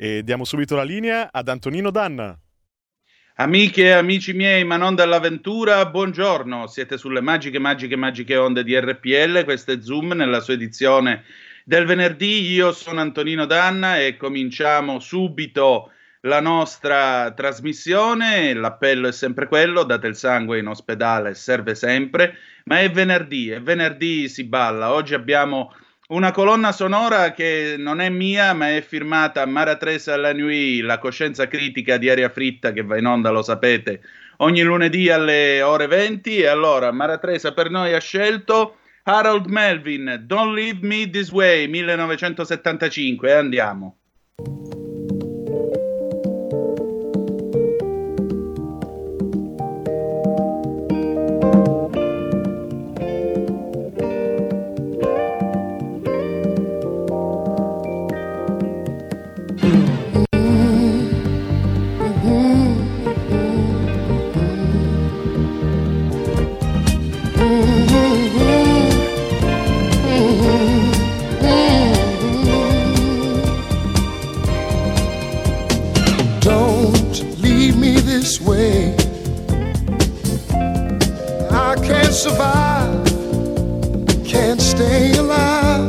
E diamo subito la linea ad Antonino Danna. Amiche e amici miei, ma non dall'avventura, buongiorno. Siete sulle magiche, magiche, magiche onde di RPL. Questo è Zoom nella sua edizione del venerdì. Io sono Antonino Danna e cominciamo subito la nostra trasmissione. L'appello è sempre quello: date il sangue in ospedale, serve sempre. Ma è venerdì, e venerdì si balla. Oggi abbiamo una colonna sonora che non è mia, ma è firmata Mara Teresa Lanui, la coscienza critica di Aria Fritta, che va in onda, lo sapete, ogni lunedì alle ore 20. E allora, Mara Teresa per noi ha scelto Harold Melvin, Don't Leave Me This Way, 1975. E andiamo. Survive, can't stay alive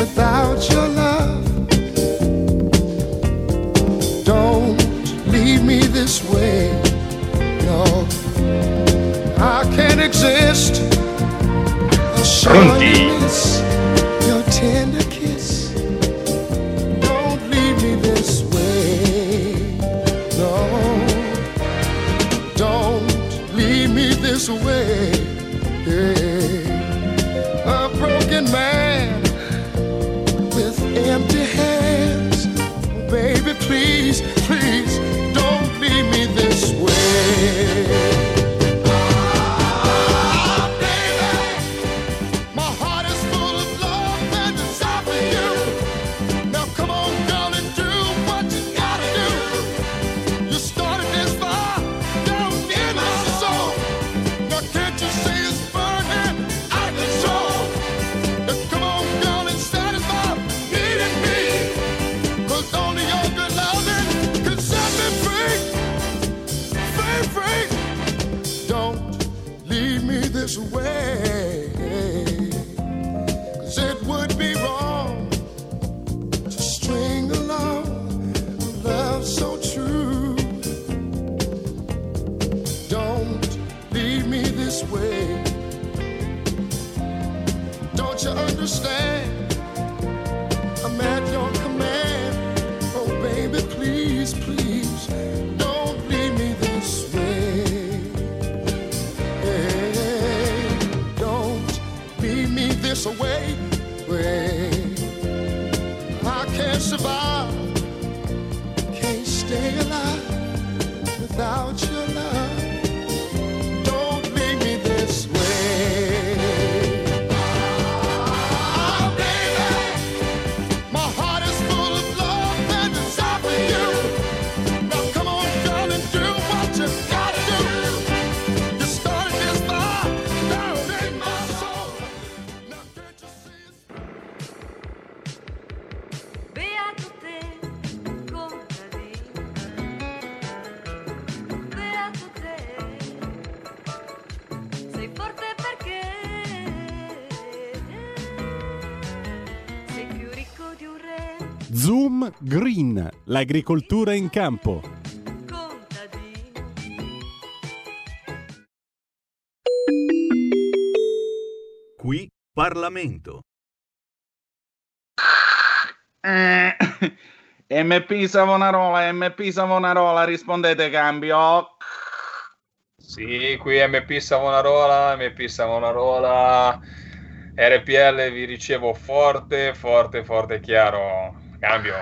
without your love. Don't leave me this way. No, I can't exist. Zoom Green, l'agricoltura in campo. Qui Parlamento. Eh, MP Savonarola, MP Savonarola, rispondete cambio. Sì, qui MP Savonarola, MP Savonarola. RPL vi ricevo forte, forte, forte, chiaro. Cambio.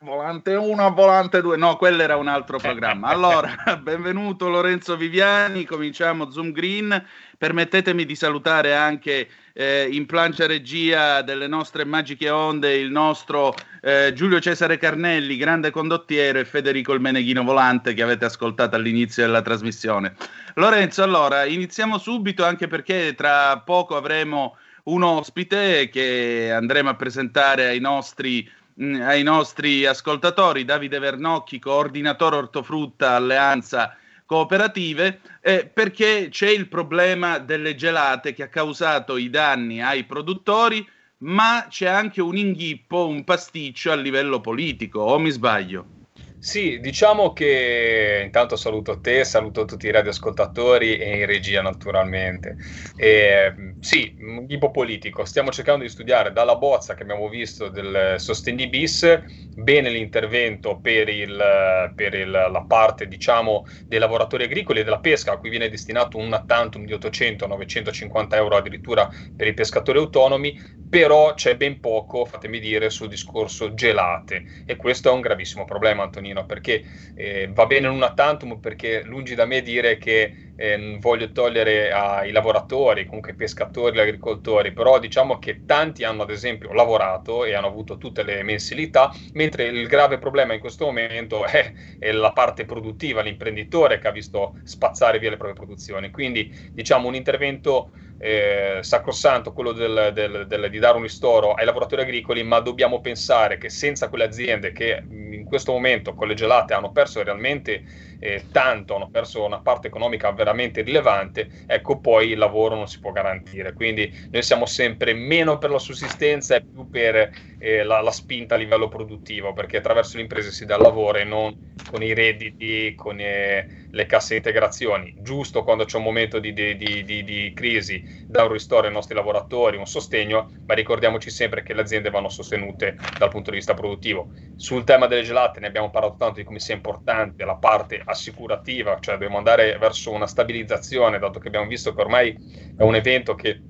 Volante 1, volante 2, no, quello era un altro programma. Allora, benvenuto Lorenzo Viviani, cominciamo Zoom Green. Permettetemi di salutare anche eh, in plancia regia delle nostre magiche onde il nostro eh, Giulio Cesare Carnelli, grande condottiero, e Federico il Meneghino Volante che avete ascoltato all'inizio della trasmissione. Lorenzo, allora, iniziamo subito anche perché tra poco avremo un ospite che andremo a presentare ai nostri mh, ai nostri ascoltatori, Davide Vernocchi, coordinatore ortofrutta Alleanza Cooperative, eh, perché c'è il problema delle gelate che ha causato i danni ai produttori, ma c'è anche un inghippo, un pasticcio a livello politico, o mi sbaglio? Sì, diciamo che intanto saluto te, saluto tutti i radioascoltatori e in regia naturalmente. E, sì, un tipo politico, stiamo cercando di studiare dalla bozza che abbiamo visto del Sosteni bis, bene l'intervento per, il, per il, la parte diciamo dei lavoratori agricoli e della pesca, a cui viene destinato un tantum di 800-950 euro addirittura per i pescatori autonomi, però c'è ben poco, fatemi dire, sul discorso gelate. E questo è un gravissimo problema Antonino perché eh, va bene una tantum perché lungi da me dire che eh, voglio togliere ai lavoratori, comunque ai pescatori, agli agricoltori, però diciamo che tanti hanno ad esempio lavorato e hanno avuto tutte le mensilità, mentre il grave problema in questo momento è, è la parte produttiva, l'imprenditore che ha visto spazzare via le proprie produzioni, quindi diciamo un intervento eh, sacrosanto quello del, del, del, di dare un ristoro ai lavoratori agricoli, ma dobbiamo pensare che senza quelle aziende che questo momento con le gelate hanno perso realmente eh, tanto, hanno perso una parte economica veramente rilevante, ecco poi il lavoro non si può garantire. Quindi noi siamo sempre meno per la sussistenza e più per eh, la, la, spinta a livello produttivo, perché attraverso le imprese si dà lavoro e non con i redditi, con eh, le casse integrazioni. Giusto quando c'è un momento di, di, di, di crisi, da un ristoro ai nostri lavoratori, un sostegno, ma ricordiamoci sempre che le aziende vanno sostenute dal punto di vista produttivo. Sul tema delle gelate ne abbiamo parlato tanto di come sia importante la parte assicurativa, cioè dobbiamo andare verso una stabilizzazione, dato che abbiamo visto che ormai è un evento che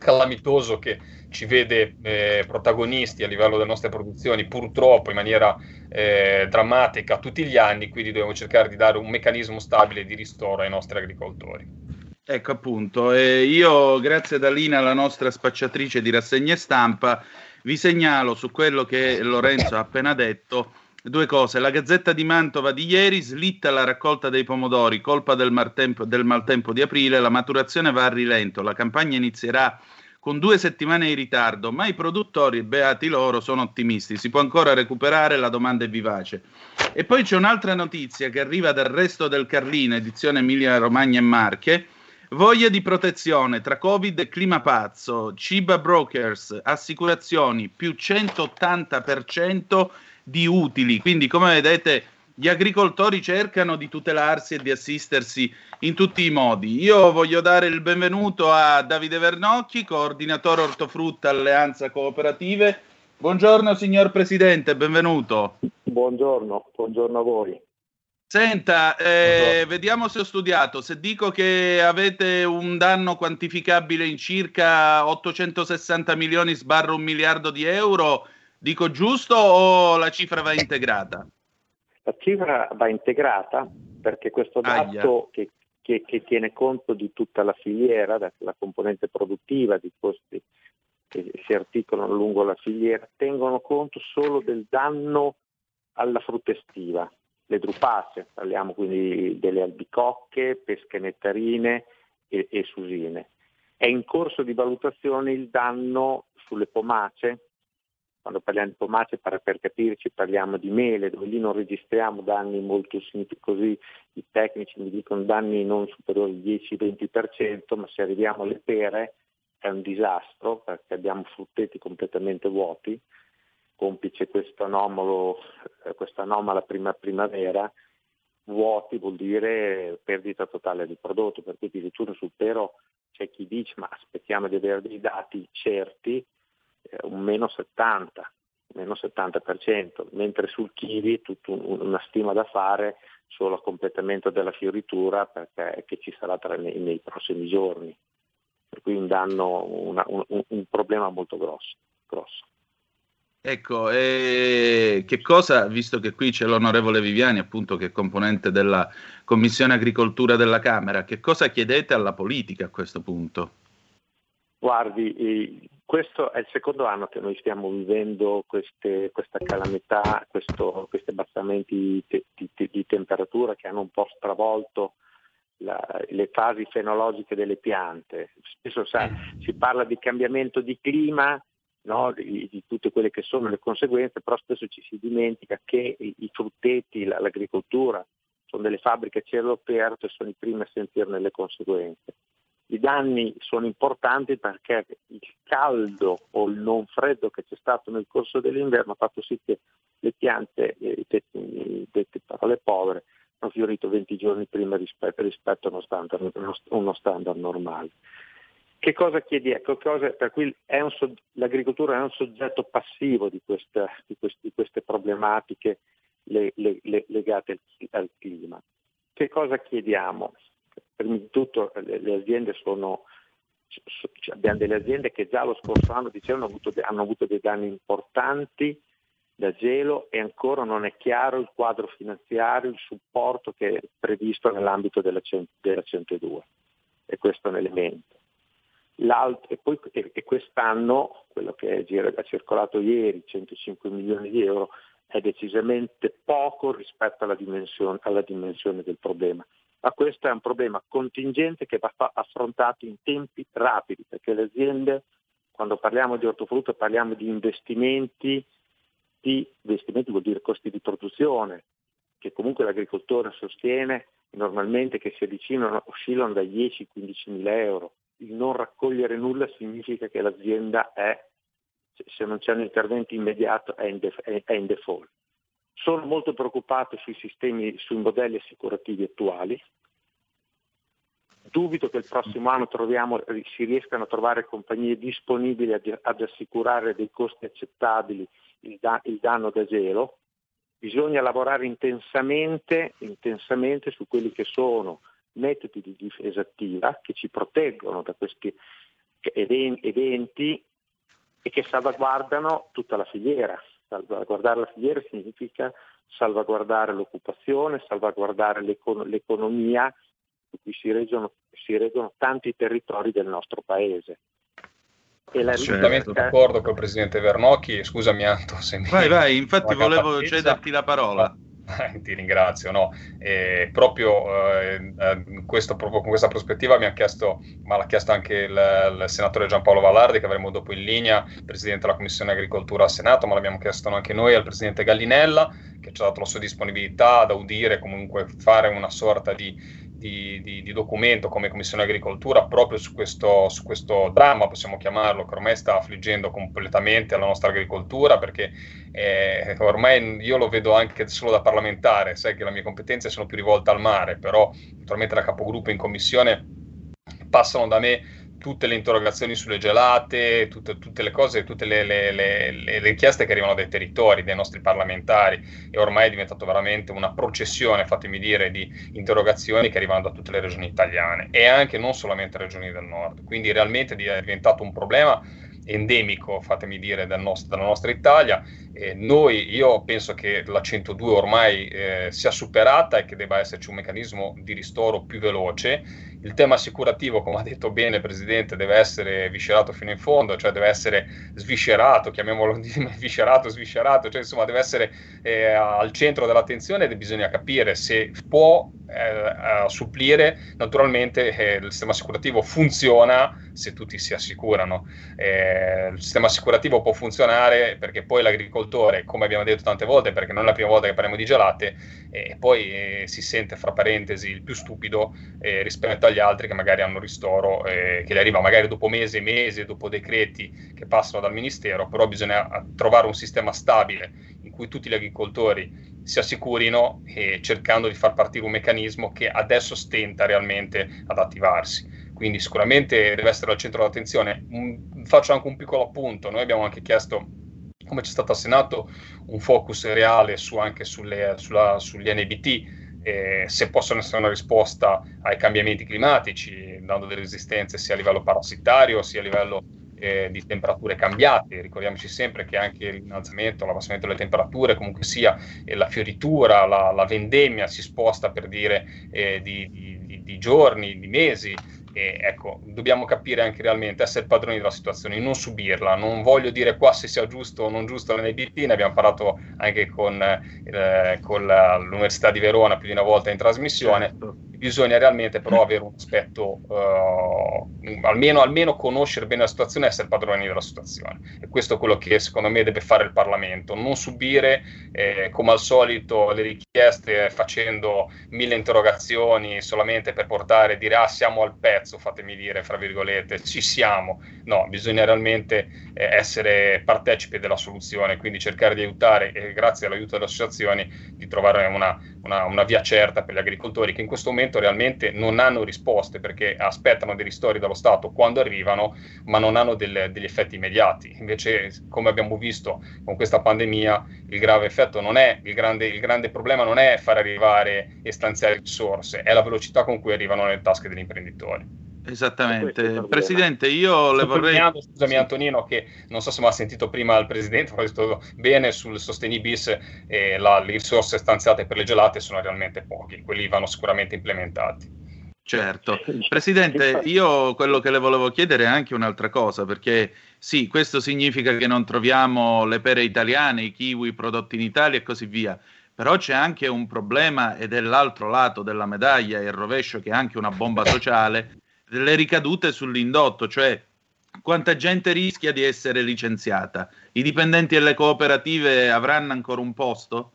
calamitoso che ci vede eh, protagonisti a livello delle nostre produzioni purtroppo in maniera eh, drammatica tutti gli anni, quindi dobbiamo cercare di dare un meccanismo stabile di ristoro ai nostri agricoltori. Ecco appunto, eh, io grazie ad Alina, la nostra spacciatrice di rassegne stampa, vi segnalo su quello che Lorenzo ha appena detto due cose. La Gazzetta di Mantova di ieri slitta la raccolta dei pomodori, colpa del maltempo, del maltempo di aprile, la maturazione va a rilento, la campagna inizierà con due settimane di ritardo, ma i produttori, beati loro, sono ottimisti, si può ancora recuperare, la domanda è vivace. E poi c'è un'altra notizia che arriva dal resto del Carlino, edizione Emilia Romagna e Marche, Voglia di protezione. Tra Covid e clima pazzo, Ciba Brokers, assicurazioni. Più 180% di utili. Quindi, come vedete, gli agricoltori cercano di tutelarsi e di assistersi in tutti i modi. Io voglio dare il benvenuto a Davide Vernocchi, coordinatore ortofrutta Alleanza Cooperative. Buongiorno signor Presidente, benvenuto. Buongiorno, buongiorno a voi. Senta, eh, vediamo se ho studiato. Se dico che avete un danno quantificabile in circa 860 milioni sbarra un miliardo di euro, dico giusto o la cifra va integrata? La cifra va integrata perché questo dato che, che, che, tiene conto di tutta la filiera, la componente produttiva, di costi che si articolano lungo la filiera, tengono conto solo del danno alla frutta estiva le drupacee, parliamo quindi delle albicocche, pesche nettarine e, e susine. È in corso di valutazione il danno sulle pomace, quando parliamo di pomace per, capirci parliamo di mele, dove lì non registriamo danni molto significativi, i tecnici mi dicono danni non superiori al 10-20%, ma se arriviamo alle pere è un disastro perché abbiamo frutteti completamente vuoti, complice questo anomalo, eh, questa anomala prima primavera, vuoti vuol dire perdita totale di prodotto, per cui addirittura sul pero c'è chi dice ma aspettiamo di avere dei dati certi, un meno 70, meno 70%, mentre sul kiwi tutta un, una stima da fare solo a completamento della fioritura perché che ci sarà nei, nei, prossimi giorni. Per cui un danno, una, un, un, problema molto grosso. grosso. Ecco, eh, che cosa, visto che qui c'è l'onorevole Viviani, appunto, che è componente della Commissione Agricoltura della Camera, che cosa chiedete alla politica a questo punto? Guardi, questo è il secondo anno che noi stiamo vivendo queste, questa calamità, questo, questi abbassamenti di, di, di, temperatura che hanno un po' stravolto la, le fasi fenologiche delle piante. Spesso sa, si parla di cambiamento di clima, no, di, di, tutte quelle che sono le conseguenze, però spesso ci si dimentica che i, i frutteti, la, l'agricoltura, sono delle fabbriche a cielo aperto e sono i primi a sentirne le conseguenze. I danni sono importanti perché il caldo o il non freddo che c'è stato nel corso dell'inverno ha fatto sì che le piante, eh, dette parole povere, hanno fiorito 20 giorni prima rispetto, rispetto a uno standard, uno standard normale. Che cosa chiedi? Ecco, cosa, per cui un, l'agricoltura è un soggetto passivo di, questa, di, queste, di queste, problematiche le, le, le, legate al, al, clima. Che cosa chiediamo? Prima di tutto le, le aziende sono, cioè abbiamo delle aziende che già lo scorso anno dicevano hanno avuto, hanno avuto dei danni importanti da gelo e ancora non è chiaro il quadro finanziario, il supporto che è previsto nell'ambito della, della 102 e questo è un elemento. E, poi, e, quest'anno, quello che è circolato ieri, 105 milioni di euro, è decisamente poco rispetto alla dimensione, alla dimensione del problema. Ma questo è un problema contingente che va affrontato in tempi rapidi, perché le aziende, quando parliamo di ortofrutto, parliamo di investimenti, di investimenti vuol dire costi di produzione, che comunque l'agricoltore sostiene normalmente che si avvicinano, oscillano dai 10-15 mila euro il non raccogliere nulla significa che l'azienda è, se non c'è un intervento immediato, è in, def- è in default. Sono molto preoccupato sui sistemi, sui modelli assicurativi attuali. Dubito che il prossimo anno troviamo, si riescano a trovare compagnie disponibili ad, ad assicurare dei costi accettabili il, da, il danno da gelo. Bisogna lavorare intensamente, intensamente su quelli che sono metodi di difesa attiva che ci proteggono da questi eventi e che salvaguardano tutta la filiera. Salvaguardare la filiera significa salvaguardare l'occupazione, salvaguardare l'econ- l'economia su cui si reggono, si reggono tanti territori del nostro paese. Assolutamente d'accordo con il Presidente Vernocchi, scusami Anto se mi... Vai, vai, infatti volevo cederti la parola. ti ringrazio, no? E proprio, eh, questo, proprio, con questa prospettiva mi ha chiesto, ma l'ha chiesto anche il, il, senatore Giampaolo Vallardi, che avremo dopo in linea, presidente della Commissione Agricoltura al Senato, ma l'abbiamo chiesto anche noi al presidente Gallinella, che ci ha dato la sua disponibilità ad udire, comunque fare una sorta di di, di, di, documento come Commissione Agricoltura proprio su questo, su questo, dramma, possiamo chiamarlo, che ormai sta affliggendo completamente la nostra agricoltura, perché eh, ormai io lo vedo anche solo da parlamentare, sai che le mie competenze sono più rivolte al mare, però naturalmente da capogruppo in commissione passano da me tutte le interrogazioni sulle gelate, tutte, tutte le cose, tutte le, le, le, le, richieste che arrivano dai territori, dai nostri parlamentari e ormai è diventato veramente una processione, fatemi dire, di interrogazioni che arrivano da tutte le regioni italiane e anche non solamente regioni del nord. Quindi realmente è diventato un problema endemico, fatemi dire, del nostro, della nostra Italia. Eh, noi, io penso che la 102 ormai eh, sia superata e che debba esserci un meccanismo di ristoro più veloce il tema assicurativo, come ha detto bene il Presidente, deve essere viscerato fino in fondo, cioè deve essere sviscerato, chiamiamolo viscerato, sviscerato, cioè insomma deve essere eh, al centro dell'attenzione e bisogna capire se può eh, supplire. Naturalmente eh, il sistema assicurativo funziona se tutti si assicurano. Eh, il sistema assicurativo può funzionare perché poi l'agricoltore, come abbiamo detto tante volte, perché non è la prima volta che parliamo di gelate, e poi eh, si sente fra parentesi il più stupido eh, rispetto agli altri che magari hanno ristoro eh, che gli arriva magari dopo mesi e mesi, dopo decreti che passano dal Ministero, però bisogna trovare un sistema stabile in cui tutti gli agricoltori si assicurino cercando di far partire un meccanismo che adesso stenta realmente ad attivarsi. Quindi sicuramente deve essere al centro dell'attenzione. Faccio anche un piccolo appunto, noi abbiamo anche chiesto come c'è stato al Senato un focus reale su, anche sulle, sulla, sugli NBT, eh, se possono essere una risposta ai cambiamenti climatici, dando delle resistenze sia a livello parassitario sia a livello eh, di temperature cambiate. Ricordiamoci sempre che anche l'innalzamento, l'abbassamento delle temperature, comunque sia eh, la fioritura, la, la, vendemmia si sposta per dire eh, di, di, di giorni, di mesi. E ecco, dobbiamo capire anche realmente, essere padroni della situazione, non subirla. Non voglio dire qua se sia giusto o non giusto l'NBT, ne abbiamo parlato anche con, eh, con la, l'Università di Verona più di una volta in trasmissione. Certo bisogna realmente però avere un aspetto, uh, almeno, almeno, conoscere bene la situazione e essere padroni della situazione. E questo è quello che secondo me deve fare il Parlamento, non subire eh, come al solito le richieste facendo mille interrogazioni solamente per portare, dire ah siamo al pezzo, fatemi dire, fra virgolette, ci siamo. No, bisogna realmente eh, essere partecipi della soluzione, quindi cercare di aiutare e grazie all'aiuto delle associazioni di trovare una, una, una via certa per gli agricoltori che in questo momento momento realmente non hanno risposte perché aspettano dei ristori dallo Stato quando arrivano, ma non hanno del, degli effetti immediati. Invece, come abbiamo visto con questa pandemia, il grave effetto non è il grande, il grande problema non è far arrivare e stanziare risorse, è la velocità con cui arrivano nelle tasche degli imprenditori. Esattamente, Presidente, io le vorrei... Scusami sì. Antonino, che non so se mi ha sentito prima il Presidente, ho detto bene sul sostegni bis e la, le risorse stanziate per le gelate sono realmente poche, quelli vanno sicuramente implementati. Certo, Presidente, io quello che le volevo chiedere è anche un'altra cosa, perché sì, questo significa che non troviamo le pere italiane, i kiwi prodotti in Italia e così via, però c'è anche un problema ed è l'altro lato della medaglia, il rovescio che è anche una bomba sociale, delle ricadute sull'indotto, cioè quanta gente rischia di essere licenziata? I dipendenti delle cooperative avranno ancora un posto?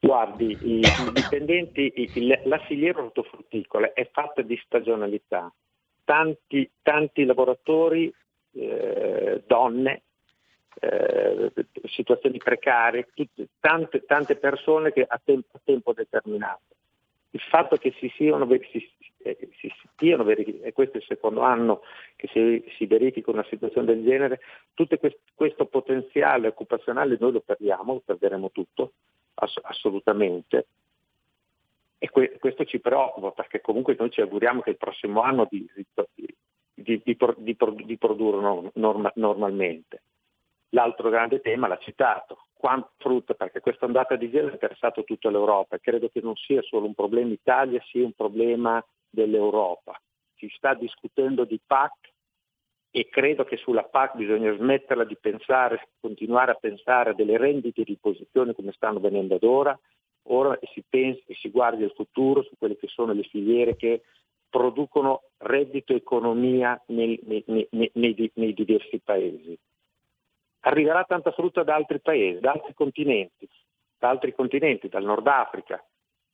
Guardi, i, i dipendenti, i, la filiera ortofrutticola è fatta di stagionalità. Tanti, tanti lavoratori, eh, donne, eh, situazioni precarie, tutte, tante, tante, persone che a tempo, a tempo determinato. Il fatto che si siano, si, eh, stiano e questo è il secondo anno che si, si verifica una situazione del genere, tutto questo, questo potenziale occupazionale noi lo perdiamo, lo perderemo tutto, ass- assolutamente. E que- questo ci preoccupa perché comunque noi ci auguriamo che il prossimo anno di, di, di, di produrre norma- normalmente. L'altro grande tema l'ha citato, quanto frutta, perché questa ondata di gelo ha interessato tutta l'Europa e credo che non sia solo un problema Italia, sia un problema dell'Europa. Si sta discutendo di PAC e credo che sulla PAC bisogna smetterla di pensare, continuare a pensare a delle rendite di posizione come stanno venendo ad ora, ora si pensi e si guardi al futuro su quelle che sono le filiere che producono reddito e economia nei, nei, nei, nei, diversi paesi. Arriverà tanta frutta da altri paesi, da altri continenti, da altri continenti, dal Nord Africa,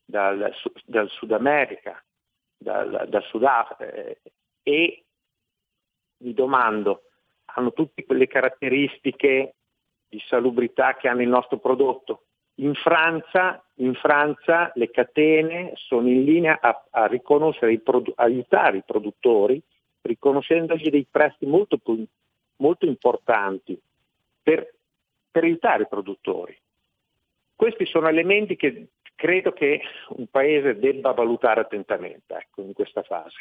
dal, dal Sud America, dal, dal Sudafrica eh, e mi domando, hanno tutte quelle caratteristiche di salubrità che hanno il nostro prodotto. In Francia, in Francia le catene sono in linea a, a i produ- aiutare i produttori, riconoscendogli dei prezzi molto, molto importanti per, per aiutare i produttori. Questi sono elementi che credo che un paese debba valutare attentamente ecco, in questa fase.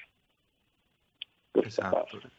Questa esatto. fase.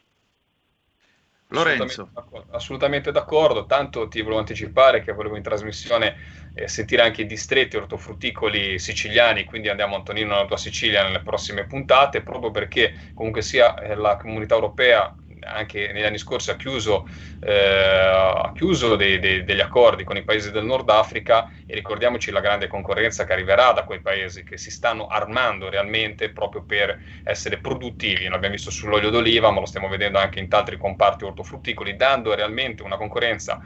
Lorenzo. Assolutamente, assolutamente d'accordo, tanto ti volevo anticipare che volevo in trasmissione eh, sentire anche i distretti ortofrutticoli siciliani, quindi andiamo Antonino alla tua Sicilia nelle prossime puntate, proprio perché comunque sia eh, la comunità europea anche negli anni scorsi ha chiuso, eh, ha chiuso dei, dei, degli accordi con i paesi del Nord Africa e ricordiamoci la grande concorrenza che arriverà da quei paesi che si stanno armando realmente proprio per essere produttivi. L'abbiamo visto sull'olio d'oliva, ma lo stiamo vedendo anche in altri comparti ortofrutticoli, dando realmente una concorrenza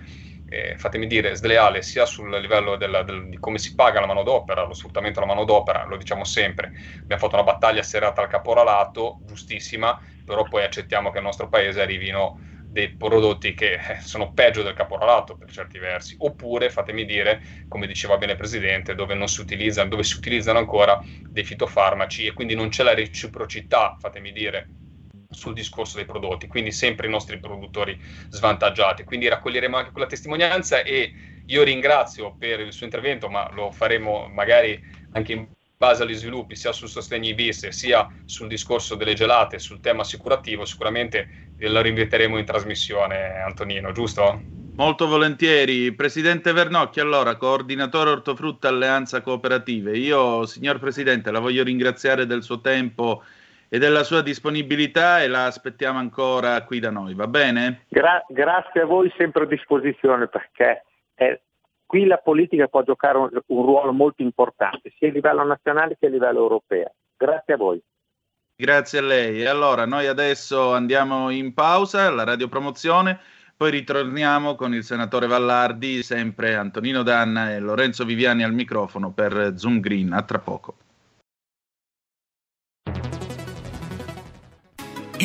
eh, fatemi dire, sleale sia sul livello della, del, di come si paga la manodopera, lo sfruttamento della manodopera, lo diciamo sempre, abbiamo fatto una battaglia serrata al caporalato, giustissima, però poi accettiamo che nel nostro paese arrivino dei prodotti che eh, sono peggio del caporalato per certi versi, oppure fatemi dire, come diceva bene il Presidente, dove, non si utilizzano, dove si utilizzano ancora dei fitofarmaci e quindi non c'è la reciprocità, fatemi dire, sul discorso dei prodotti, quindi sempre i nostri produttori svantaggiati. Quindi raccoglieremo anche quella testimonianza e io ringrazio per il suo intervento, ma lo faremo magari anche in base agli sviluppi sia sul sostegno bis sia sul discorso delle gelate, sul tema assicurativo, sicuramente lo rinviteremo in trasmissione, Antonino, giusto? Molto volentieri. Presidente Vernocchi, allora, coordinatore ortofrutta Alleanza Cooperative. Io, signor Presidente, la voglio ringraziare del suo tempo e della sua disponibilità e la aspettiamo ancora qui da noi, va bene? Gra- grazie a voi, sempre a disposizione perché eh, qui la politica può giocare un, un, ruolo molto importante sia a livello nazionale che a livello europeo. Grazie a voi. Grazie a lei. E allora noi adesso andiamo in pausa alla radiopromozione, poi ritorniamo con il senatore Vallardi, sempre Antonino Danna e Lorenzo Viviani al microfono per Zoom Green. A tra poco.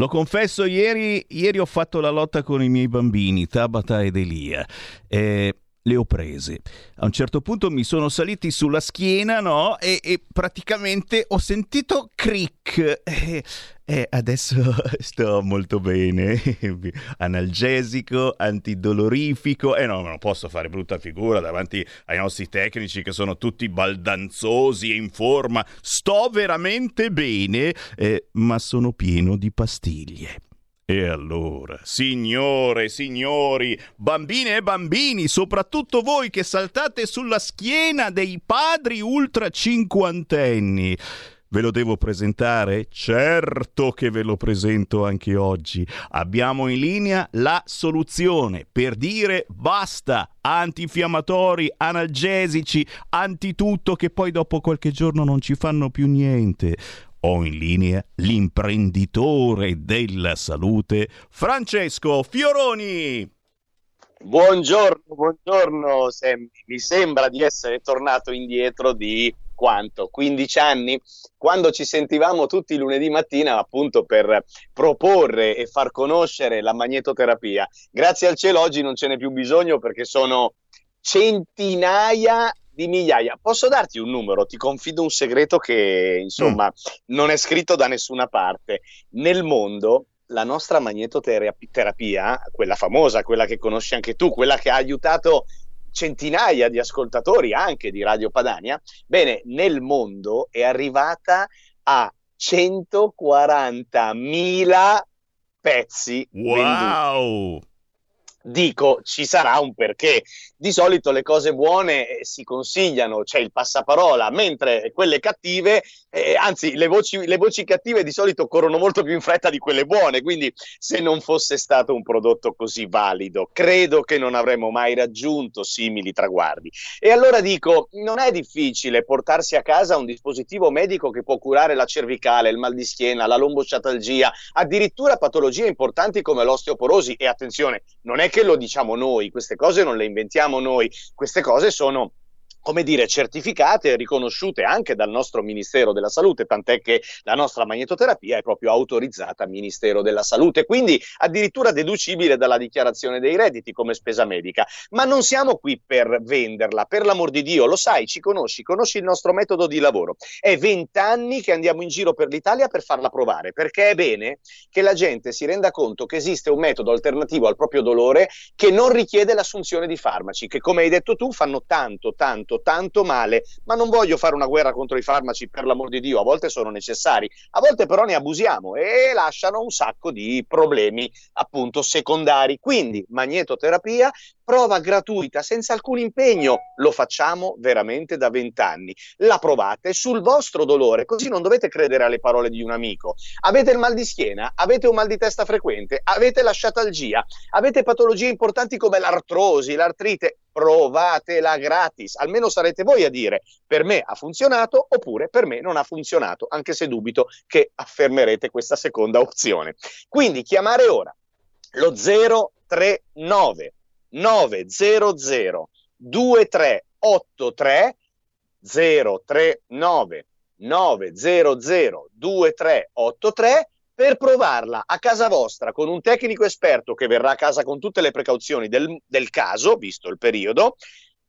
Lo confesso, ieri, ieri, ho fatto la lotta con i miei bambini, Tabata ed Elia. Eh, le ho prese. A un certo punto mi sono saliti sulla schiena, no? E, e praticamente ho sentito cric. E, e adesso sto molto bene. Analgesico, antidolorifico. E no, non posso fare brutta figura davanti ai nostri tecnici che sono tutti baldanzosi e in forma. Sto veramente bene, eh, ma sono pieno di pastiglie. E allora, signore, signori, bambine e bambini, soprattutto voi che saltate sulla schiena dei padri ultra cinquantenni, Ve lo devo presentare? Certo che ve lo presento anche oggi. Abbiamo in linea la soluzione per dire basta antinfiammatori, analgesici, antitutto che poi dopo qualche giorno non ci fanno più niente. Ho in linea l'imprenditore della salute, Francesco Fioroni. Buongiorno, buongiorno Sammy. Mi sembra di essere tornato indietro di quanto? 15 anni? Quando ci sentivamo tutti lunedì mattina appunto per proporre e far conoscere la magnetoterapia. Grazie al cielo oggi non ce n'è più bisogno perché sono centinaia di migliaia. Posso darti un numero? Ti confido un segreto che insomma mm. non è scritto da nessuna parte. Nel mondo la nostra magnetoterapia, quella famosa, quella che conosci anche tu, quella che ha aiutato centinaia di ascoltatori anche di Radio Padania, bene, nel mondo è arrivata a 140.000 pezzi wow. venduti dico ci sarà un perché. Di solito le cose buone eh, si consigliano, c'è il passaparola, mentre quelle cattive, eh, anzi le voci, le voci, cattive di solito corrono molto più in fretta di quelle buone, quindi se non fosse stato un prodotto così valido, credo che non avremmo mai raggiunto simili traguardi. E allora dico, non è difficile portarsi a casa un dispositivo medico che può curare la cervicale, il mal di schiena, la lombociatalgia, addirittura patologie importanti come l'osteoporosi e attenzione, non è che lo diciamo noi, queste cose non le inventiamo noi, queste cose sono come dire, certificate e riconosciute anche dal nostro Ministero della Salute, tant'è che la nostra magnetoterapia è proprio autorizzata Ministero della Salute, quindi addirittura deducibile dalla dichiarazione dei redditi come spesa medica. Ma non siamo qui per venderla, per l'amor di Dio, lo sai, ci conosci, conosci il nostro metodo di lavoro. È vent'anni che andiamo in giro per l'Italia per farla provare, perché è bene che la gente si renda conto che esiste un metodo alternativo al proprio dolore che non richiede l'assunzione di farmaci, che come hai detto tu fanno tanto, tanto tanto, tanto male, ma non voglio fare una guerra contro i farmaci per l'amor di Dio, a volte sono necessari, a volte però ne abusiamo e lasciano un sacco di problemi appunto secondari. Quindi magnetoterapia, prova gratuita, senza alcun impegno, lo facciamo veramente da vent'anni. La provate sul vostro dolore, così non dovete credere alle parole di un amico. Avete il mal di schiena, avete un mal di testa frequente, avete la sciatalgia, avete patologie importanti come l'artrosi, l'artrite, provatela gratis, almeno sarete voi a dire per me ha funzionato oppure per me non ha funzionato, anche se dubito che affermerete questa seconda opzione. Quindi chiamare ora lo 039 900 2383 039 900 2383 per provarla a casa vostra con un tecnico esperto che verrà a casa con tutte le precauzioni del, del caso, visto il periodo,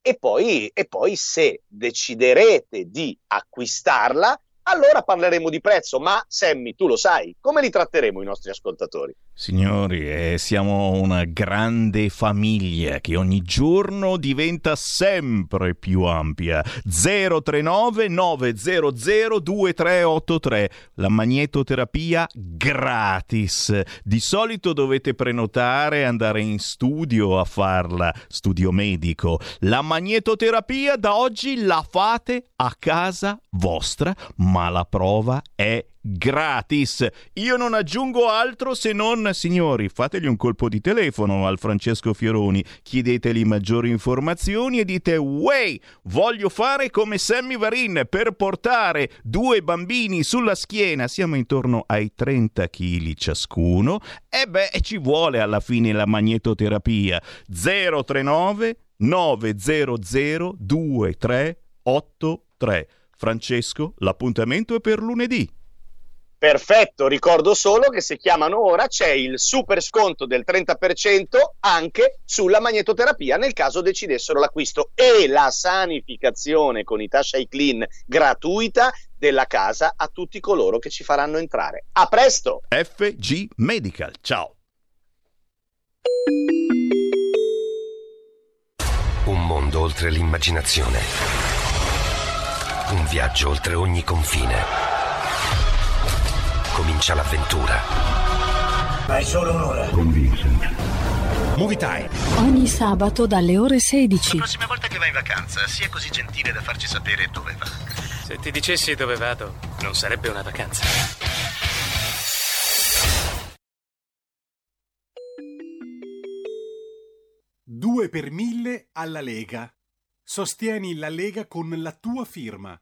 e poi, e poi se deciderete di acquistarla, allora parleremo di prezzo. Ma Sammy, tu lo sai, come li tratteremo i nostri ascoltatori? Signori, eh, siamo una grande famiglia che ogni giorno diventa sempre più ampia. 039 900 2383, la magnetoterapia gratis. Di solito dovete prenotare andare in studio a farla, studio medico. La magnetoterapia da oggi la fate a casa vostra, ma la prova è gratis. Io non aggiungo altro se non, signori, fategli un colpo di telefono al Francesco Fioroni, chiedeteli maggiori informazioni e dite, wey, voglio fare come Sammy Varin per portare due bambini sulla schiena, siamo intorno ai 30 kg ciascuno, e beh, ci vuole alla fine la magnetoterapia. 039 900 2383. Francesco, l'appuntamento è per lunedì. Perfetto, ricordo solo che se chiamano ora c'è il super sconto del 30% anche sulla magnetoterapia nel caso decidessero l'acquisto e la sanificazione con Itasha Clean gratuita della casa a tutti coloro che ci faranno entrare. A presto! FG Medical, ciao! Un mondo oltre l'immaginazione. Un viaggio oltre ogni confine. Comincia l'avventura. Hai solo un'ora. Con Vincent. Movie Time. Ogni sabato dalle ore 16. La prossima volta che vai in vacanza, sia così gentile da farci sapere dove va. Se ti dicessi dove vado, non sarebbe una vacanza. Due per mille alla Lega. Sostieni la Lega con la tua firma.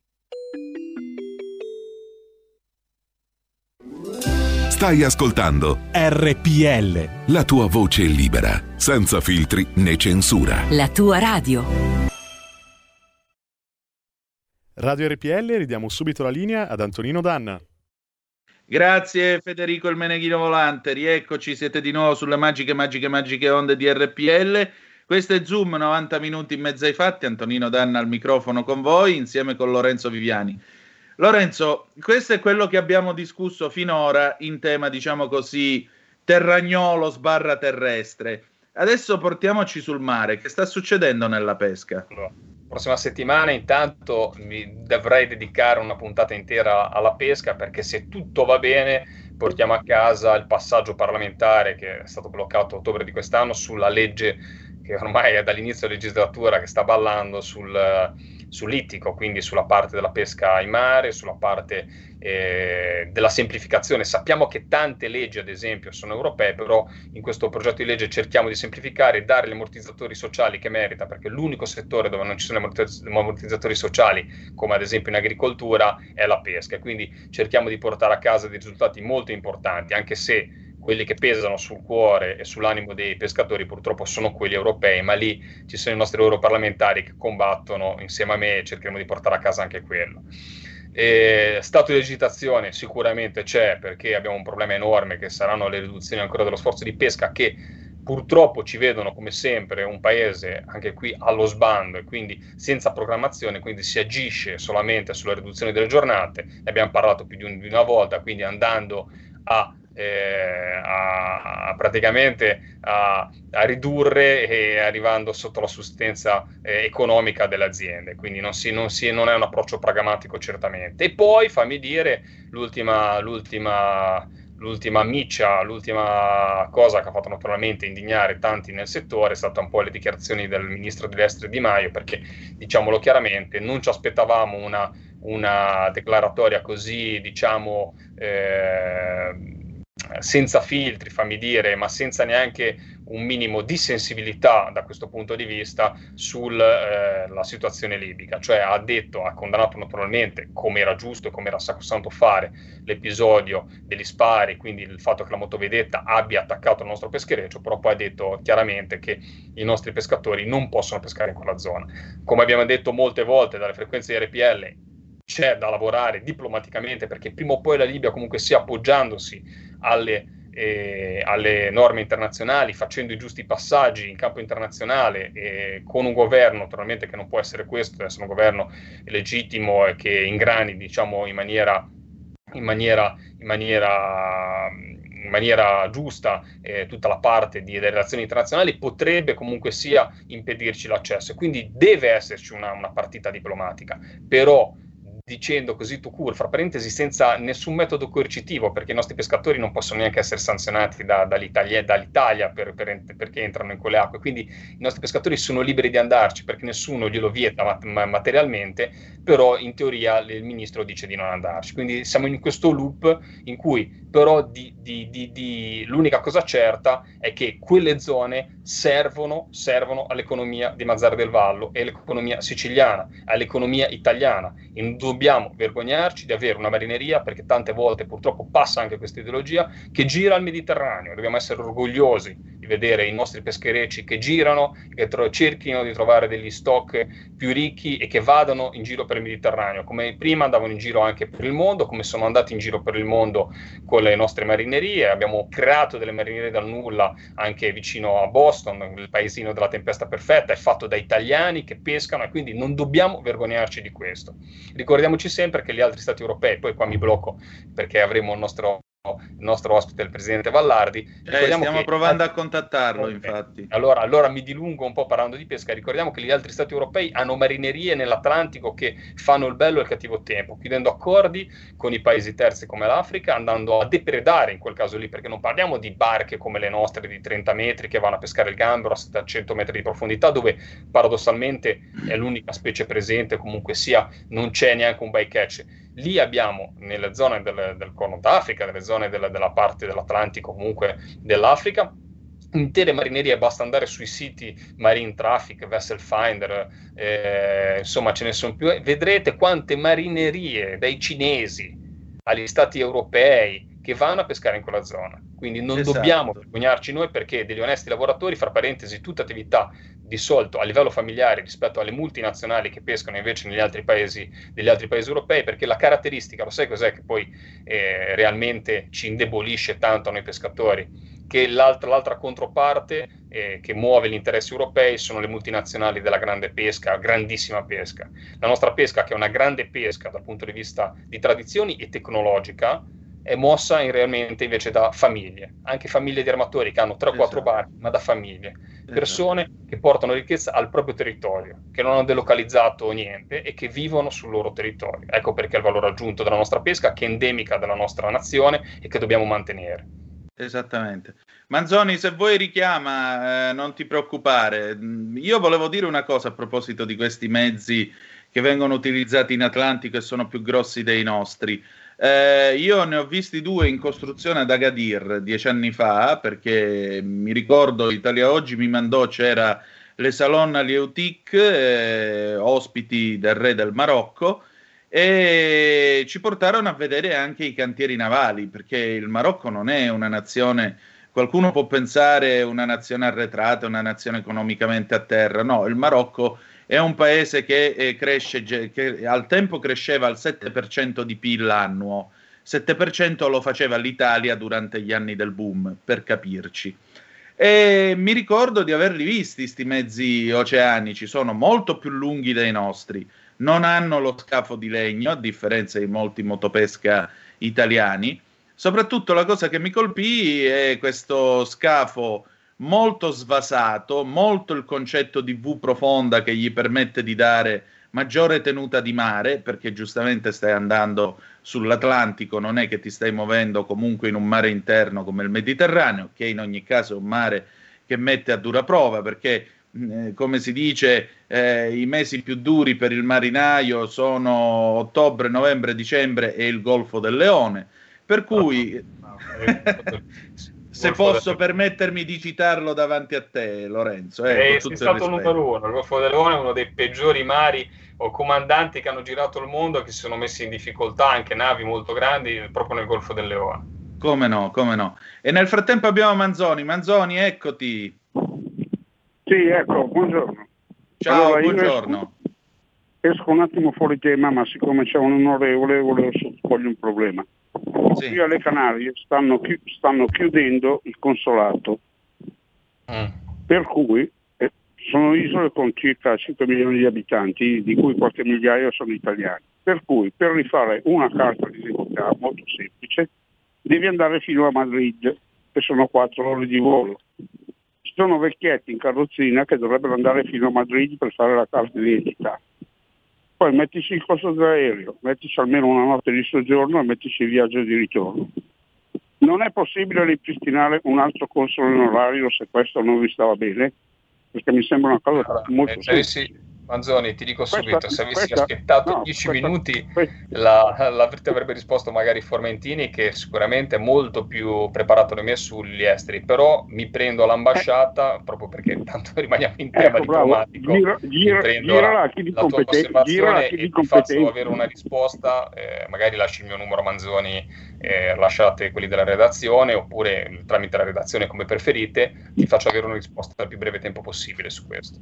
Stai ascoltando RPL. la tua voce libera, senza filtri né censura. La tua radio. Radio RPL, ridiamo subito la linea ad Antonino Danna. Grazie Federico il Meneghino Volante, rieccoci, siete di nuovo sulle magiche, magiche, magiche onde di RPL. Questo è Zoom, 90 minuti in mezzo ai fatti, Antonino Danna al microfono con voi, insieme con Lorenzo Viviani. Lorenzo, questo è quello che abbiamo discusso finora in tema, diciamo così, terragnolo sbarra terrestre. Adesso portiamoci sul mare, che sta succedendo nella pesca? prossima settimana intanto mi dovrei dedicare una puntata intera alla pesca perché se tutto va bene portiamo a casa il passaggio parlamentare che è stato bloccato a ottobre di quest'anno sulla legge che ormai è dall'inizio legislatura che sta ballando sul, sull'ittico, quindi sulla parte della pesca in mare, sulla parte eh, della semplificazione. Sappiamo che tante leggi, ad esempio, sono europee, però in questo progetto di legge cerchiamo di semplificare e dare gli ammortizzatori sociali che merita, perché l'unico settore dove non ci sono ammortizz- ammortizzatori sociali, come ad esempio in agricoltura, è la pesca. Quindi cerchiamo di portare a casa dei risultati molto importanti, anche se quelli che pesano sul cuore e sull'animo dei pescatori purtroppo sono quelli europei, ma lì ci sono i nostri europarlamentari che combattono insieme a me e cercheremo di portare a casa anche quello. Eh, stato di agitazione sicuramente c'è perché abbiamo un problema enorme che saranno le riduzioni ancora dello sforzo di pesca che purtroppo ci vedono come sempre un paese anche qui allo sbando e quindi senza programmazione, quindi si agisce solamente sulla riduzione delle giornate, ne abbiamo parlato più di, di una volta, quindi andando a eh, a, a, praticamente a, a, ridurre e arrivando sotto la sussistenza eh, economica delle aziende. Quindi non, si, non, si, non, è un approccio pragmatico certamente. E poi fammi dire l'ultima, l'ultima, l'ultima miccia, l'ultima cosa che ha fatto naturalmente indignare tanti nel settore è stata un po' le dichiarazioni del ministro degli esteri Di Maio, perché diciamolo chiaramente, non ci aspettavamo una, una declaratoria così, diciamo, eh, senza filtri, fammi dire, ma senza neanche un minimo di sensibilità da questo punto di vista sulla eh, situazione libica, cioè ha detto, ha condannato naturalmente, come era giusto e come era sacrosanto fare, l'episodio degli spari, quindi il fatto che la motovedetta abbia attaccato il nostro peschereccio, però poi ha detto chiaramente che i nostri pescatori non possono pescare in quella zona. Come abbiamo detto molte volte dalle frequenze di RPL, c'è da lavorare diplomaticamente perché prima o poi la Libia comunque sia appoggiandosi alle, eh, alle norme internazionali, facendo i giusti passaggi in campo internazionale eh, con un governo naturalmente che non può essere questo, deve essere un governo legittimo e che ingrani diciamo in maniera, in maniera, in maniera in maniera giusta eh, tutta la parte di, delle relazioni internazionali potrebbe comunque sia impedirci l'accesso. Quindi deve esserci una, una partita diplomatica, però dicendo così tu cur, fra parentesi, senza nessun metodo coercitivo, perché i nostri pescatori non possono neanche essere sanzionati da, dall'Italia, dall'Italia per, per, perché entrano in quelle acque. Quindi i nostri pescatori sono liberi di andarci perché nessuno glielo vieta mat- materialmente, però in teoria il ministro dice di non andarci. Quindi siamo in questo loop in cui però di, di, di, l'unica cosa certa è che quelle zone servono, servono all'economia di Mazzara del Vallo e all'economia siciliana, all'economia italiana. E non dobbiamo vergognarci di avere una marineria, perché tante volte purtroppo passa anche questa ideologia, che gira al Mediterraneo. Dobbiamo essere orgogliosi di vedere i nostri pescherecci che girano, che tro- cerchino di trovare degli stock più ricchi e che vadano in giro per il Mediterraneo, come prima andavano in giro anche per il mondo, come sono andati in giro per il mondo con le nostre marinerie. Abbiamo creato delle marinerie dal nulla anche vicino a Boston, il paesino della tempesta perfetta, è fatto da italiani che pescano e quindi non dobbiamo vergognarci di questo. Ricordiamoci sempre che gli altri stati europei, poi qua mi blocco perché avremo il nostro il nostro ospite, il presidente Vallardi. Eh, stiamo che... provando a contattarlo, okay. infatti. Allora, allora, mi dilungo un po' parlando di pesca. Ricordiamo che gli altri stati europei hanno marinerie nell'Atlantico che fanno il bello e il cattivo tempo, chiudendo accordi con i paesi terzi come l'Africa, andando a depredare in quel caso lì, perché non parliamo di barche come le nostre di 30 metri che vanno a pescare il gambero a 100 metri di profondità, dove paradossalmente è l'unica specie presente, comunque sia, non c'è neanche un bycatch lì abbiamo nelle zone del, del Corno d'Africa, nelle zone della, della parte dell'Atlantico, comunque dell'Africa, intere marinerie, basta andare sui siti Marine Traffic, Vessel Finder, eh, insomma ce ne sono più, vedrete quante marinerie dai cinesi agli stati europei che vanno a pescare in quella zona. Quindi non esatto. dobbiamo vergognarci noi perché degli onesti lavoratori, fra parentesi, tutta attività di solito a livello familiare rispetto alle multinazionali che pescano invece negli altri paesi, negli altri paesi europei, perché la caratteristica, lo sai cos'è che poi eh, realmente ci indebolisce tanto a noi pescatori? Che l'altra, l'altra controparte eh, che muove gli interessi europei sono le multinazionali della grande pesca, grandissima pesca. La nostra pesca, che è una grande pesca dal punto di vista di tradizioni e tecnologica, è mossa in realmente invece da famiglie, anche famiglie di armatori che hanno 3-4 esatto. barchi, ma da famiglie persone che portano ricchezza al proprio territorio, che non hanno delocalizzato niente e che vivono sul loro territorio. Ecco perché è il valore aggiunto della nostra pesca, che è endemica della nostra nazione e che dobbiamo mantenere. Esattamente. Manzoni, se vuoi richiama, eh, non ti preoccupare. Io volevo dire una cosa a proposito di questi mezzi che vengono utilizzati in Atlantico e sono più grossi dei nostri. Eh, io ne ho visti due in costruzione ad Agadir dieci anni fa, perché mi ricordo Italia Oggi mi mandò, c'era le Salon Alieutic, eh, ospiti del re del Marocco, e ci portarono a vedere anche i cantieri navali, perché il Marocco non è una nazione, qualcuno può pensare una nazione arretrata, una nazione economicamente a terra, no, il Marocco è un paese che, eh, cresce, che al tempo cresceva al 7% di PIL annuo, 7% lo faceva l'Italia durante gli anni del boom, per capirci. E mi ricordo di averli visti, questi mezzi oceanici, sono molto più lunghi dei nostri, non hanno lo scafo di legno, a differenza di molti motopesca italiani. Soprattutto la cosa che mi colpì è questo scafo molto svasato, molto il concetto di V profonda che gli permette di dare maggiore tenuta di mare, perché giustamente stai andando sull'Atlantico, non è che ti stai muovendo comunque in un mare interno come il Mediterraneo, che in ogni caso è un mare che mette a dura prova, perché eh, come si dice, eh, i mesi più duri per il marinaio sono ottobre, novembre, dicembre e il Golfo del Leone. Per cui, se posso permettermi di citarlo davanti a te, Lorenzo. Eh, è stato il numero uno. Il Golfo del Leone è uno dei peggiori mari o comandanti che hanno girato il modo e che si sono messi in difficoltà, anche navi molto grandi, proprio nel Golfo del Leone. Come no, come no. E nel frattempo abbiamo Manzoni. Manzoni, eccoti. Sì, ecco, buongiorno. Ciao, Allora, io buongiorno. Esco un attimo fuori tema, ma siccome c'è un onorevole volevo sottoporgli un problema. Qui alle Canarie stanno, chi- stanno chiudendo il consolato, per cui eh, sono isole con circa 5 milioni di abitanti, di cui qualche migliaio sono italiani. Per cui per rifare una carta di identità molto semplice devi andare fino a Madrid, che sono 4 ore di volo. Ci sono vecchietti in carrozzina che dovrebbero andare fino a Madrid per fare la carta di identità. Poi mettici il costo dell'aereo, mettici almeno una notte di soggiorno e mettici il viaggio di ritorno. Non è possibile ripristinare un altro console onorario se questo non vi stava bene, perché mi sembra una cosa molto Eh, se avessi- Manzoni, ti dico Questa- subito, se avessi questa- aspettato no, 10 questa- minuti la, la- ti avrebbe risposto magari Formentini che sicuramente è molto più preparato di me sugli esteri, però mi prendo all'ambasciata proprio perché tanto rimaniamo in tema Ecco, diplomatico. Gira- mi gira- prendo girala la, a chi di la tua osservazione e ti faccio avere una risposta, eh, magari lasci il mio numero Manzoni, eh, lasciate quelli della redazione oppure tramite la redazione come preferite, ti faccio avere una risposta nel più breve tempo possibile su questo.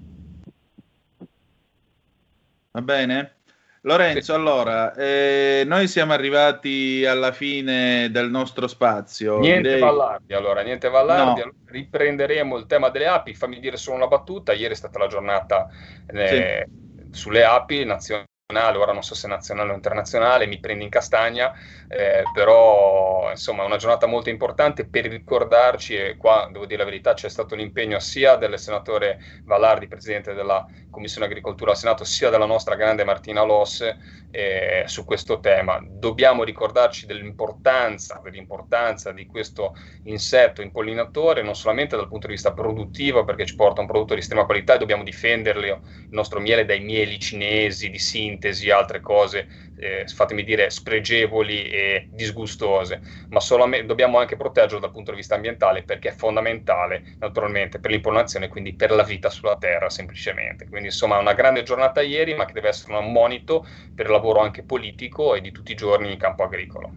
Va bene? Lorenzo, allora, eh, noi siamo arrivati alla fine del nostro spazio. Niente Direi- Vallardi, allora, niente Vallardi. No. Allora, riprenderemo il tema delle api. Fammi dire solo una battuta. Ieri è stata la giornata eh, sulle api nazionale, ora non so se nazionale o internazionale, mi prendi in castagna, eh, però insomma è una giornata molto importante per ricordarci e qua devo dire la verità c'è stato un impegno sia del senatore Vallardi, presidente della Commissione Agricoltura al Senato, sia della nostra grande Martina Loss eh, su questo tema. Dobbiamo ricordarci dell'importanza, dell'importanza di questo insetto impollinatore, non solamente dal punto di vista produttivo, perché ci porta un prodotto di estrema qualità e dobbiamo difenderlo, il nostro miele dai mieli cinesi, di sintesi altre cose, eh, fatemi dire, spregevoli e disgustose, ma solamente, dobbiamo anche proteggerlo dal punto di vista ambientale perché è fondamentale naturalmente per l'impollinazione e quindi per la vita sulla Terra semplicemente. Quindi insomma una grande giornata ieri, ma che deve essere un monito per il lavoro anche politico e di tutti i giorni in campo agricolo.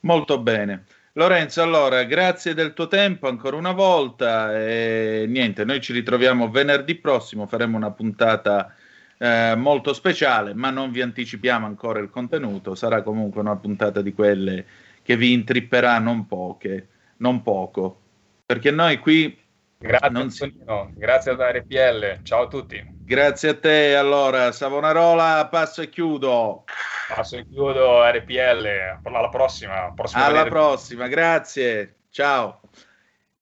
Molto bene. Lorenzo, allora, grazie del tuo tempo ancora una volta e niente, noi ci ritroviamo venerdì prossimo, faremo una puntata eh, molto speciale, ma non vi anticipiamo ancora il contenuto, sarà comunque una puntata di quelle che vi intripperà non poche, non poco, perché noi qui Grazie, non si- grazie ad RPL, ciao a tutti. Grazie a te, allora, Savonarola, passo e chiudo. Passo e chiudo RPL, alla prossima. prossima Alla prossima, grazie. Ciao.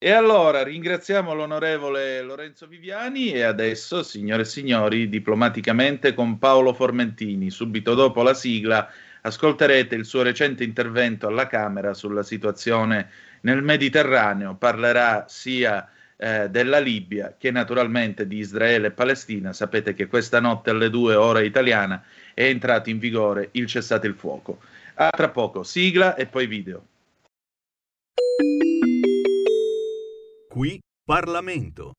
E allora ringraziamo l'onorevole Lorenzo Viviani e adesso, signore e signori, diplomaticamente con Paolo Formentini. Subito dopo la sigla ascolterete il suo recente intervento alla Camera sulla situazione nel Mediterraneo. Parlerà sia eh, della Libia che naturalmente di Israele e Palestina. Sapete che questa notte alle 2 ora italiana è entrato in vigore il cessate il fuoco. A tra poco, sigla e poi video. Qui Parlamento.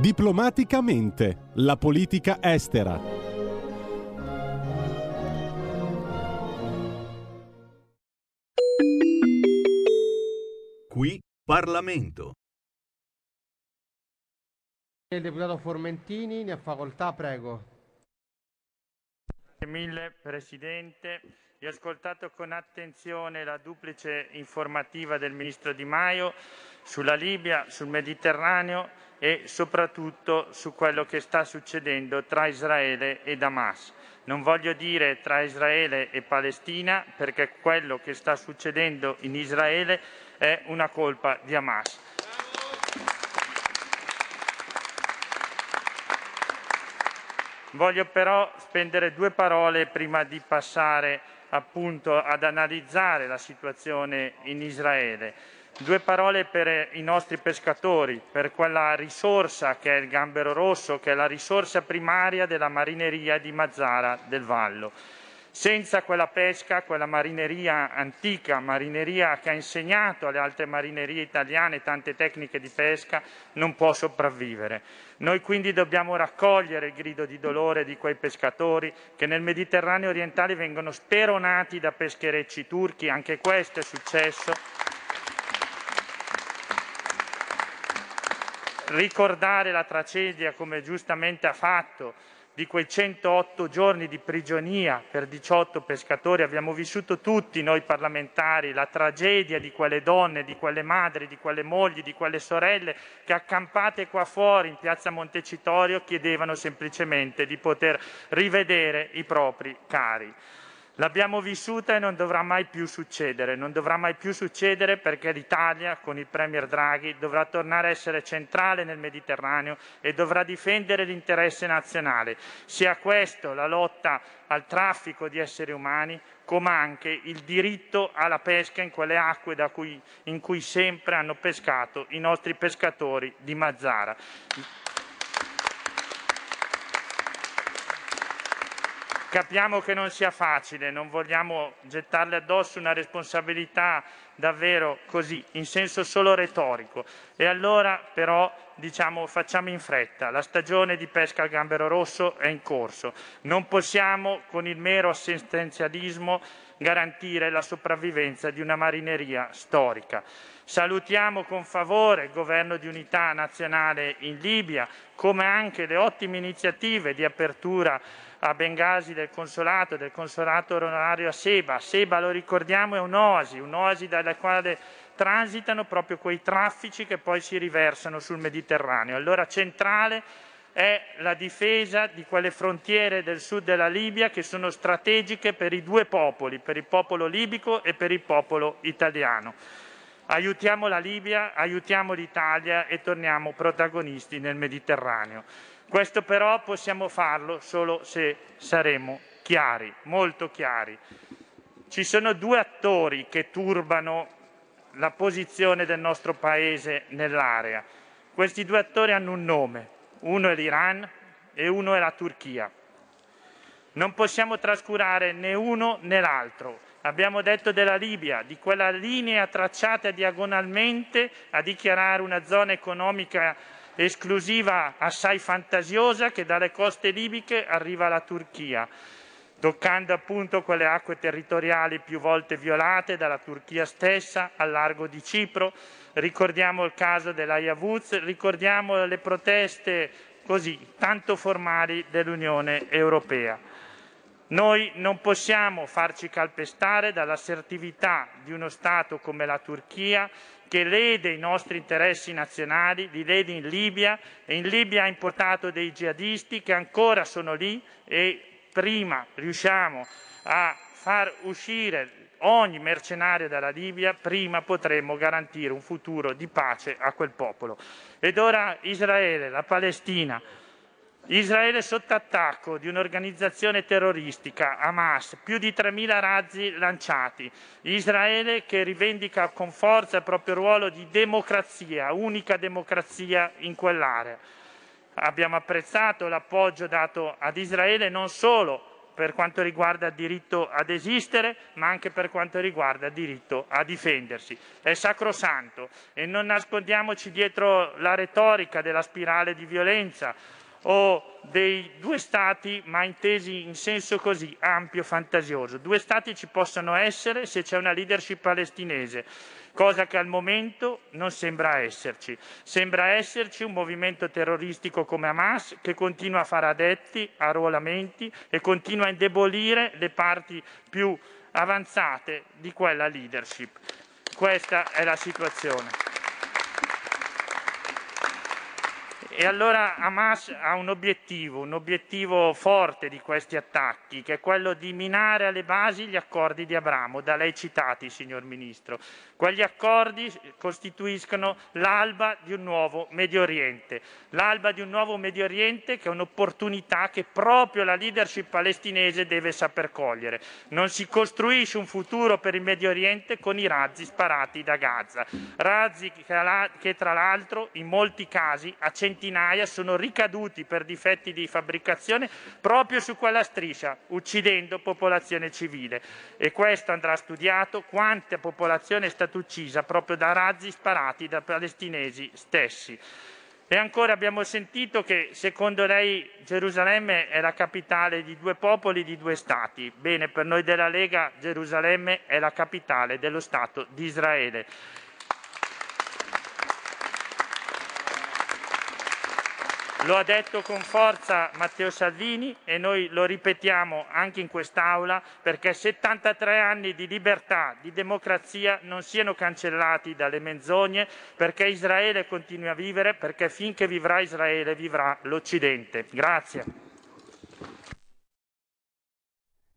Diplomaticamente, la politica estera. Qui Parlamento. Il deputato Formentini ne ha facoltà, prego. Grazie mille Presidente. Io ho ascoltato con attenzione la duplice informativa del Ministro Di Maio sulla Libia, sul Mediterraneo e soprattutto su quello che sta succedendo tra Israele ed Hamas. Non voglio dire tra Israele e Palestina perché quello che sta succedendo in Israele è una colpa di Hamas. Voglio però spendere due parole prima di passare appunto ad analizzare la situazione in Israele. Due parole per i nostri pescatori, per quella risorsa che è il gambero rosso, che è la risorsa primaria della marineria di Mazzara del Vallo. Senza quella pesca, quella marineria antica, marineria che ha insegnato alle altre marinerie italiane tante tecniche di pesca, non può sopravvivere. Noi quindi dobbiamo raccogliere il grido di dolore di quei pescatori che nel Mediterraneo orientale vengono speronati da pescherecci turchi, anche questo è successo. Ricordare la tragedia, come giustamente ha fatto, di quei 108 giorni di prigionia per 18 pescatori. Abbiamo vissuto tutti noi parlamentari la tragedia di quelle donne, di quelle madri, di quelle mogli, di quelle sorelle che accampate qua fuori in piazza Montecitorio chiedevano semplicemente di poter rivedere i propri cari. L'abbiamo vissuta e non dovrà mai più succedere. Non dovrà mai più succedere perché l'Italia, con il Premier Draghi, dovrà tornare a essere centrale nel Mediterraneo e dovrà difendere l'interesse nazionale. Sia questo la lotta al traffico di esseri umani, come anche il diritto alla pesca in quelle acque cui, in cui sempre hanno pescato i nostri pescatori di Mazzara. Capiamo che non sia facile, non vogliamo gettarle addosso una responsabilità davvero così, in senso solo retorico. E allora però diciamo facciamo in fretta, la stagione di pesca al gambero rosso è in corso, non possiamo con il mero assistenzialismo garantire la sopravvivenza di una marineria storica. Salutiamo con favore il governo di unità nazionale in Libia, come anche le ottime iniziative di apertura a Bengasi del consolato, del consolato onorario a Seba. Seba, lo ricordiamo, è un'oasi, un'oasi dalla quale transitano proprio quei traffici che poi si riversano sul Mediterraneo. Allora centrale è la difesa di quelle frontiere del sud della Libia che sono strategiche per i due popoli, per il popolo libico e per il popolo italiano. Aiutiamo la Libia, aiutiamo l'Italia e torniamo protagonisti nel Mediterraneo. Questo però possiamo farlo solo se saremo chiari, molto chiari. Ci sono due attori che turbano la posizione del nostro Paese nell'area. Questi due attori hanno un nome, uno è l'Iran e uno è la Turchia. Non possiamo trascurare né uno né l'altro. Abbiamo detto della Libia, di quella linea tracciata diagonalmente a dichiarare una zona economica esclusiva assai fantasiosa che dalle coste libiche arriva alla Turchia, toccando appunto quelle acque territoriali più volte violate dalla Turchia stessa al largo di Cipro. Ricordiamo il caso dell'Ayavuz, ricordiamo le proteste così tanto formali dell'Unione Europea. Noi non possiamo farci calpestare dall'assertività di uno Stato come la Turchia che lede i nostri interessi nazionali, li lede in Libia e in Libia ha importato dei jihadisti che ancora sono lì e prima riusciamo a far uscire ogni mercenario dalla Libia, prima potremo garantire un futuro di pace a quel popolo. Ed ora Israele, la Palestina, Israele sotto attacco di un'organizzazione terroristica, Hamas, più di 3.000 razzi lanciati. Israele che rivendica con forza il proprio ruolo di democrazia, unica democrazia in quell'area. Abbiamo apprezzato l'appoggio dato ad Israele non solo per quanto riguarda il diritto ad esistere, ma anche per quanto riguarda il diritto a difendersi. È sacrosanto e non nascondiamoci dietro la retorica della spirale di violenza o dei due stati, ma intesi in senso così ampio fantasioso. Due stati ci possono essere se c'è una leadership palestinese, cosa che al momento non sembra esserci. Sembra esserci un movimento terroristico come Hamas che continua a fare adetti, arruolamenti e continua a indebolire le parti più avanzate di quella leadership. Questa è la situazione. E allora Hamas ha un obiettivo, un obiettivo forte di questi attacchi, che è quello di minare alle basi gli accordi di Abramo, da lei citati, signor Ministro. Quegli accordi costituiscono l'alba di un nuovo Medio Oriente, l'alba di un nuovo Medio Oriente che è un'opportunità che proprio la leadership palestinese deve saper cogliere. Non si costruisce un futuro per il Medio Oriente con i razzi sparati da Gaza, razzi che tra l'altro in molti casi a centinaia sono ricaduti per difetti di fabbricazione proprio su quella striscia, uccidendo popolazione civile. E questo andrà studiato quanta popolazione è stata uccisa proprio da razzi sparati da palestinesi stessi. E ancora abbiamo sentito che secondo lei Gerusalemme è la capitale di due popoli, di due stati. Bene, per noi della Lega Gerusalemme è la capitale dello Stato di Israele. Lo ha detto con forza Matteo Salvini e noi lo ripetiamo anche in quest'Aula perché 73 anni di libertà, di democrazia non siano cancellati dalle menzogne, perché Israele continui a vivere, perché finché vivrà Israele vivrà l'Occidente. Grazie.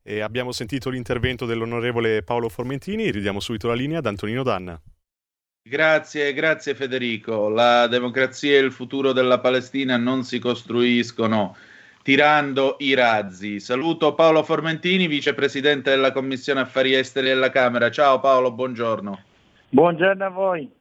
E abbiamo sentito l'intervento dell'onorevole Paolo Formentini, ridiamo subito la linea ad Antonino Danna. Grazie, grazie Federico. La democrazia e il futuro della Palestina non si costruiscono tirando i razzi. Saluto Paolo Formentini, vicepresidente della Commissione Affari Esteri della Camera. Ciao Paolo, buongiorno. Buongiorno a voi.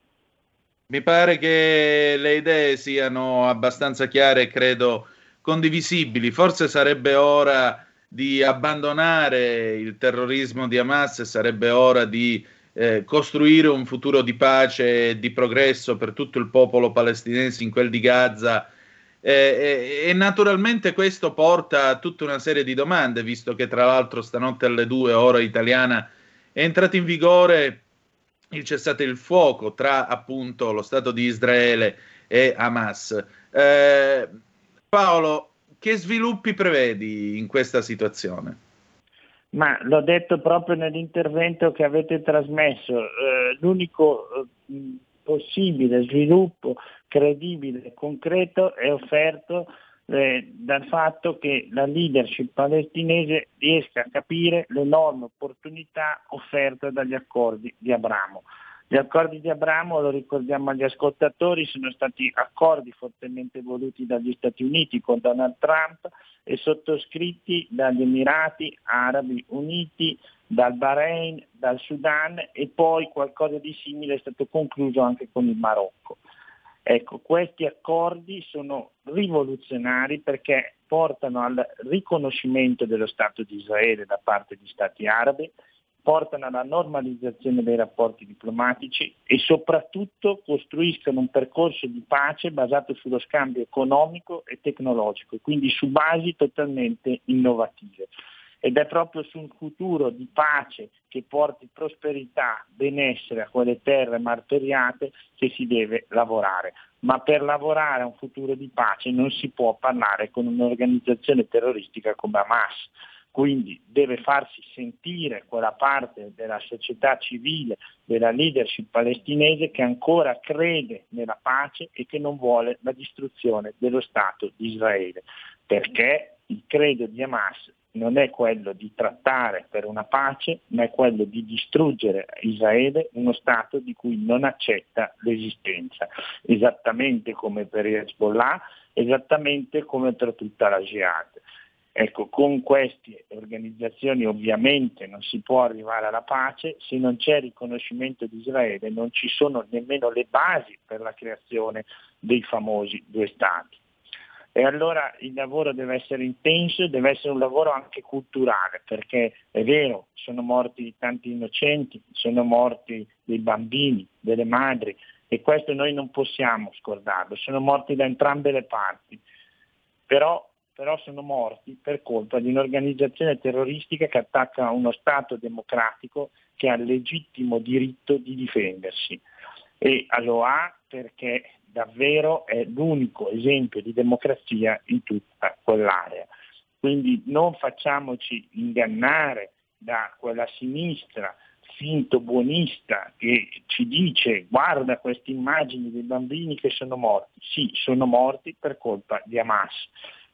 Mi pare che le idee siano abbastanza chiare e credo condivisibili. Forse sarebbe ora di abbandonare il terrorismo di Hamas, sarebbe ora di eh, costruire un futuro di pace e di progresso per tutto il popolo palestinese in quel di Gaza. Eh, e, e, naturalmente questo porta a tutta una serie di domande, visto che tra l'altro stanotte alle due, ora italiana, è entrato in vigore il cessate il fuoco tra appunto lo Stato di Israele e Hamas. Eh, Paolo, che sviluppi prevedi in questa situazione? Ma l'ho detto proprio nell'intervento che avete trasmesso, eh, l'unico eh, possibile sviluppo credibile e concreto è offerto eh, dal fatto che la leadership palestinese riesca a capire l'enorme opportunità offerta dagli accordi di Abramo. Gli accordi di Abramo, lo ricordiamo agli ascoltatori, sono stati accordi fortemente voluti dagli Stati Uniti con Donald Trump e sottoscritti dagli Emirati Arabi Uniti, dal Bahrain, dal Sudan e poi qualcosa di simile è stato concluso anche con il Marocco. Ecco, questi accordi sono rivoluzionari perché portano al riconoscimento dello Stato di Israele da parte di Stati arabi, portano alla normalizzazione dei rapporti diplomatici e soprattutto costruiscono un percorso di pace basato sullo scambio economico e tecnologico, quindi su basi totalmente innovative. Ed è proprio sul futuro di pace che porti prosperità, benessere a quelle terre martoriate che si deve lavorare. Ma per lavorare a un futuro di pace non si può parlare con un'organizzazione terroristica come Hamas quindi deve farsi sentire quella parte della società civile, della leadership palestinese che ancora crede nella pace e che non vuole la distruzione dello Stato di Israele, perché il credo di Hamas non è quello di trattare per una pace, ma è quello di distruggere Israele, uno Stato di cui non accetta l'esistenza, esattamente come per Hezbollah, esattamente come per tutta la jihad. Ecco, con queste organizzazioni ovviamente non si può arrivare alla pace, se non c'è riconoscimento di Israele non ci sono nemmeno le basi per la creazione dei famosi due Stati. E allora il lavoro deve essere intenso, deve essere un lavoro anche culturale, perché è vero, sono morti tanti innocenti, sono morti dei bambini, delle madri, e questo noi non possiamo scordarlo, sono morti da entrambe le parti, però, però sono morti per colpa di un'organizzazione terroristica che attacca uno Stato democratico che ha il legittimo diritto di difendersi e lo ha perché davvero è l'unico esempio di democrazia in tutta quell'area. Quindi non facciamoci ingannare da quella sinistra finto buonista che ci dice guarda queste immagini dei bambini che sono morti. Sì, sono morti per colpa di Hamas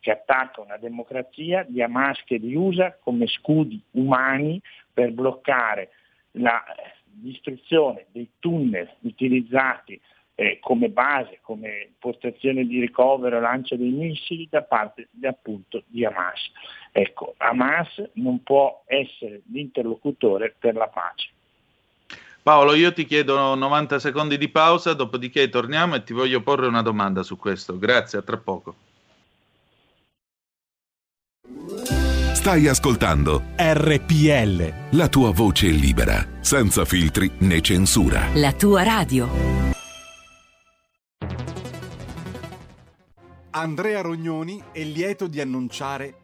che attacca una democrazia, di Hamas che li usa come scudi umani per bloccare la distruzione dei tunnel utilizzati eh, come base, come postazione di ricovero lancio dei missili da parte appunto di Hamas. Ecco, Hamas non può essere l'interlocutore per la pace. Paolo, io ti chiedo 90 secondi di pausa, dopodiché torniamo e ti voglio porre una domanda su questo. Grazie, a tra poco. Stai ascoltando RPL. la tua voce libera, senza filtri né censura. La tua radio. Andrea Rognoni è lieto di annunciare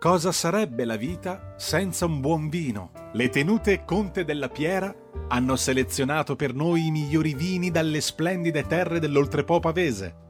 Cosa sarebbe la vita senza un buon vino? Le tenute Conte della Piera hanno selezionato per noi i migliori vini dalle splendide terre dell'Oltrepo pavese.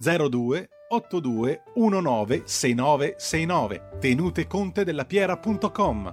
02 82 19 6969 tenutecontedellapiera.com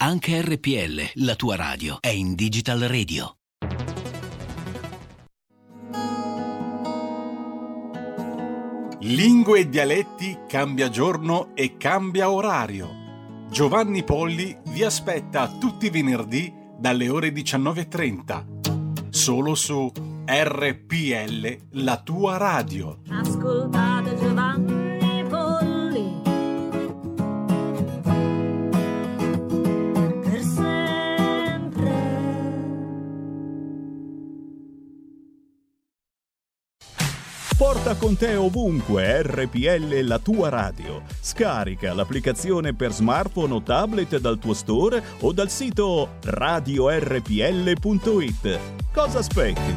Anche RPL, la tua radio, è in Digital Radio. Lingue e dialetti cambia giorno e cambia orario. Giovanni Polli vi aspetta tutti i venerdì dalle ore 19.30. Solo su RPL, la tua radio. Ascoltate Porta con te ovunque RPL la tua radio. Scarica l'applicazione per smartphone o tablet dal tuo store o dal sito radiorpl.it. Cosa aspetti?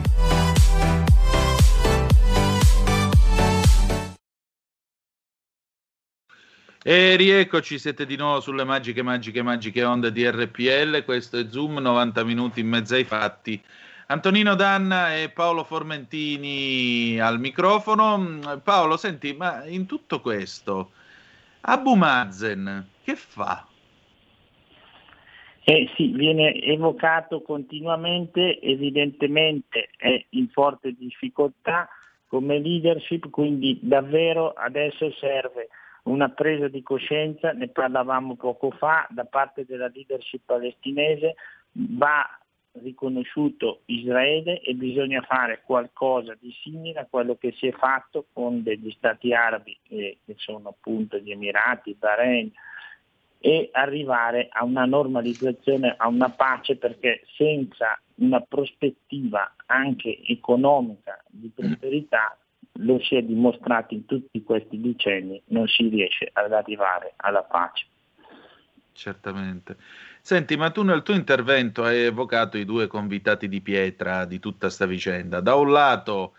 E rieccoci, siete di nuovo sulle magiche, magiche, magiche onde di RPL. Questo è Zoom, 90 minuti in mezzo ai fatti. Antonino Danna e Paolo Formentini al microfono. Mm, Paolo, senti, ma in tutto questo, Abu Mazen che fa? Eh sì, viene evocato continuamente, evidentemente è in forte difficoltà come leadership, quindi davvero adesso serve una presa di coscienza, ne parlavamo poco fa, da parte della leadership palestinese, va riconosciuto Israele e bisogna fare qualcosa di simile a quello che si è fatto con degli stati arabi, eh, che sono appunto gli Emirati, Bahrain, e arrivare a una normalizzazione, a una pace perché senza una prospettiva anche economica di prosperità lo si è dimostrato in tutti questi decenni, non si riesce ad arrivare alla pace. Certamente. Senti, ma tu nel tuo intervento hai evocato i due convitati di pietra di tutta questa vicenda. Da un lato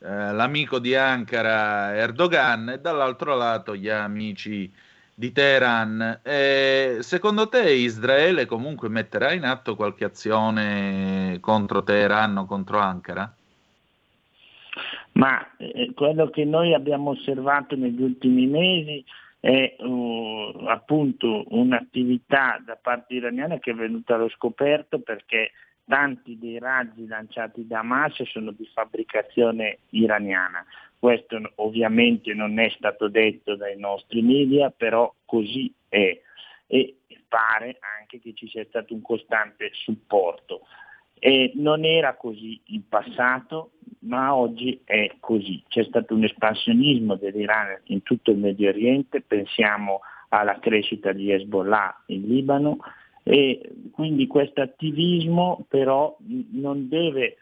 eh, l'amico di Ankara Erdogan e dall'altro lato gli amici di Teheran. Eh, secondo te Israele comunque metterà in atto qualche azione contro Teheran o contro Ankara? Ma eh, quello che noi abbiamo osservato negli ultimi mesi è uh, appunto un'attività da parte iraniana che è venuta allo scoperto perché tanti dei razzi lanciati da Hamas sono di fabbricazione iraniana. Questo ovviamente non è stato detto dai nostri media, però così è e pare anche che ci sia stato un costante supporto. E non era così in passato, ma oggi è così. C'è stato un espansionismo dell'Iran in tutto il Medio Oriente, pensiamo alla crescita di Hezbollah in Libano e quindi questo attivismo però non deve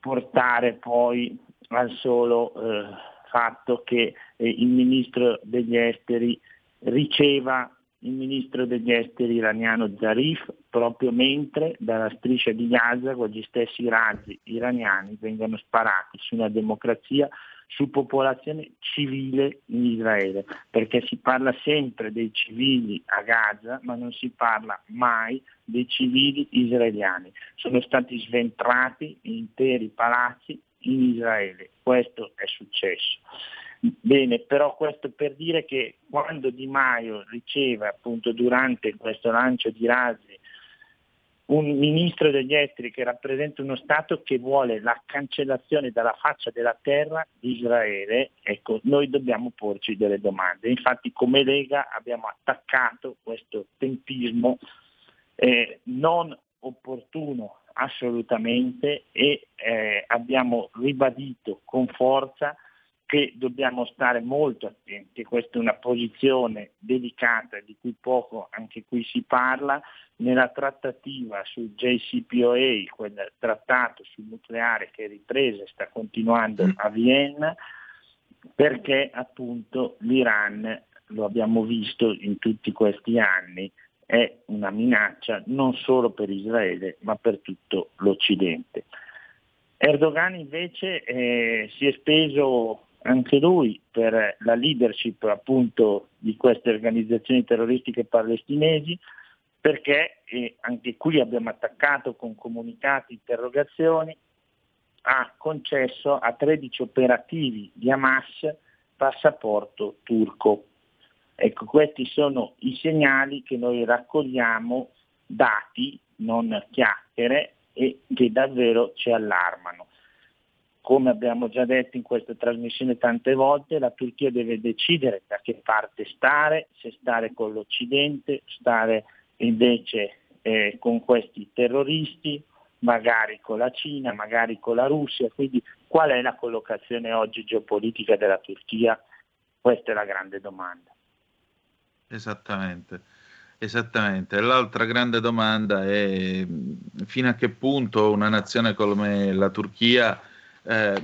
portare poi al solo eh, fatto che eh, il ministro degli esteri riceva il ministro degli esteri iraniano Zarif proprio mentre dalla striscia di Gaza quegli stessi razzi iraniani vengono sparati su una democrazia, su popolazione civile in Israele, perché si parla sempre dei civili a Gaza, ma non si parla mai dei civili israeliani. Sono stati sventrati interi palazzi in Israele, questo è successo. Bene, però questo per dire che quando Di Maio riceve appunto durante questo lancio di razzi un ministro degli esteri che rappresenta uno Stato che vuole la cancellazione dalla faccia della terra di Israele, ecco, noi dobbiamo porci delle domande. Infatti come Lega abbiamo attaccato questo tempismo eh, non opportuno assolutamente e eh, abbiamo ribadito con forza che dobbiamo stare molto attenti, questa è una posizione delicata di cui poco anche qui si parla, nella trattativa sul JCPOA, quel trattato sul nucleare che è ripresa e sta continuando mm. a Vienna, perché appunto l'Iran, lo abbiamo visto in tutti questi anni, è una minaccia non solo per Israele ma per tutto l'Occidente. Erdogan invece eh, si è speso anche lui per la leadership appunto di queste organizzazioni terroristiche palestinesi perché e anche qui abbiamo attaccato con comunicati, interrogazioni, ha concesso a 13 operativi di Hamas passaporto turco. Ecco, questi sono i segnali che noi raccogliamo, dati, non chiacchiere, e che davvero ci allarmano come abbiamo già detto in questa trasmissione tante volte, la Turchia deve decidere da che parte stare, se stare con l'Occidente, stare invece eh, con questi terroristi, magari con la Cina, magari con la Russia, quindi qual è la collocazione oggi geopolitica della Turchia? Questa è la grande domanda. Esattamente. Esattamente, l'altra grande domanda è fino a che punto una nazione come la Turchia eh,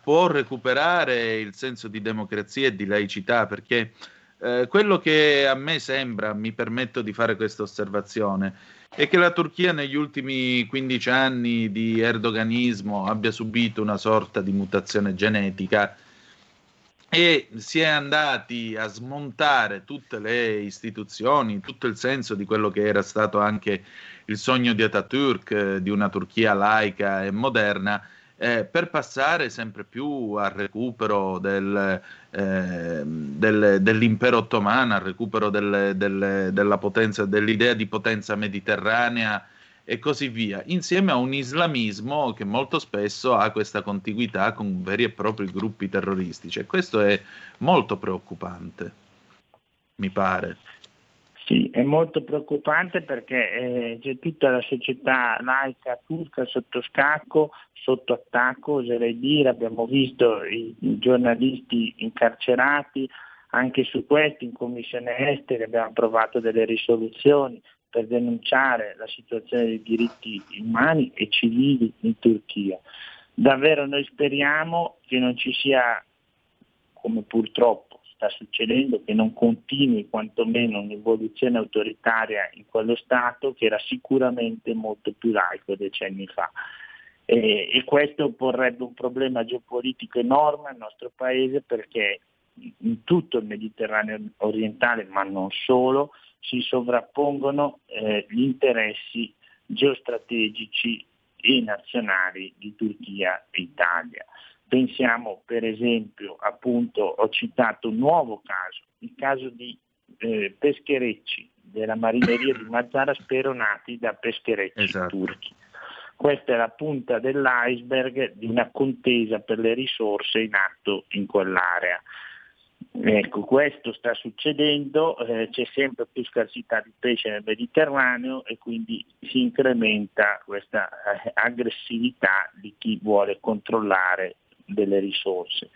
può recuperare il senso di democrazia e di laicità, perché eh, quello che a me sembra, mi permetto di fare questa osservazione, è che la Turchia negli ultimi 15 anni di erdoganismo abbia subito una sorta di mutazione genetica e si è andati a smontare tutte le istituzioni, tutto il senso di quello che era stato anche il sogno di Atatürk, eh, di una Turchia laica e moderna, eh, per passare sempre più al recupero del, eh, del, dell'impero ottomano, al recupero del, della potenza, dell'idea di potenza mediterranea e così via, insieme a un islamismo che molto spesso ha questa contiguità con veri e propri gruppi terroristici e questo è molto preoccupante, mi pare. Sì, è molto preoccupante perché eh, c'è tutta la società laica turca sotto scacco, sotto attacco, oserei dire, abbiamo visto i, i giornalisti incarcerati, Anche su questo in Commissione Esteri abbiamo approvato delle risoluzioni per denunciare la situazione dei diritti umani e civili in Turchia. Davvero noi speriamo che non ci sia, come purtroppo sta succedendo, che non continui quantomeno un'evoluzione autoritaria in quello Stato che era sicuramente molto più laico decenni fa. E, e questo porrebbe un problema geopolitico enorme al nostro Paese perché in tutto il Mediterraneo orientale, ma non solo, si sovrappongono eh, gli interessi geostrategici e nazionali di Turchia e Italia. Pensiamo per esempio, appunto, ho citato un nuovo caso, il caso di eh, pescherecci della marineria di Mazara speronati da pescherecci esatto. turchi. Questa è la punta dell'iceberg di una contesa per le risorse in atto in quell'area. Ecco, questo sta succedendo, eh, c'è sempre più scarsità di pesce nel Mediterraneo e quindi si incrementa questa eh, aggressività di chi vuole controllare delle risorse.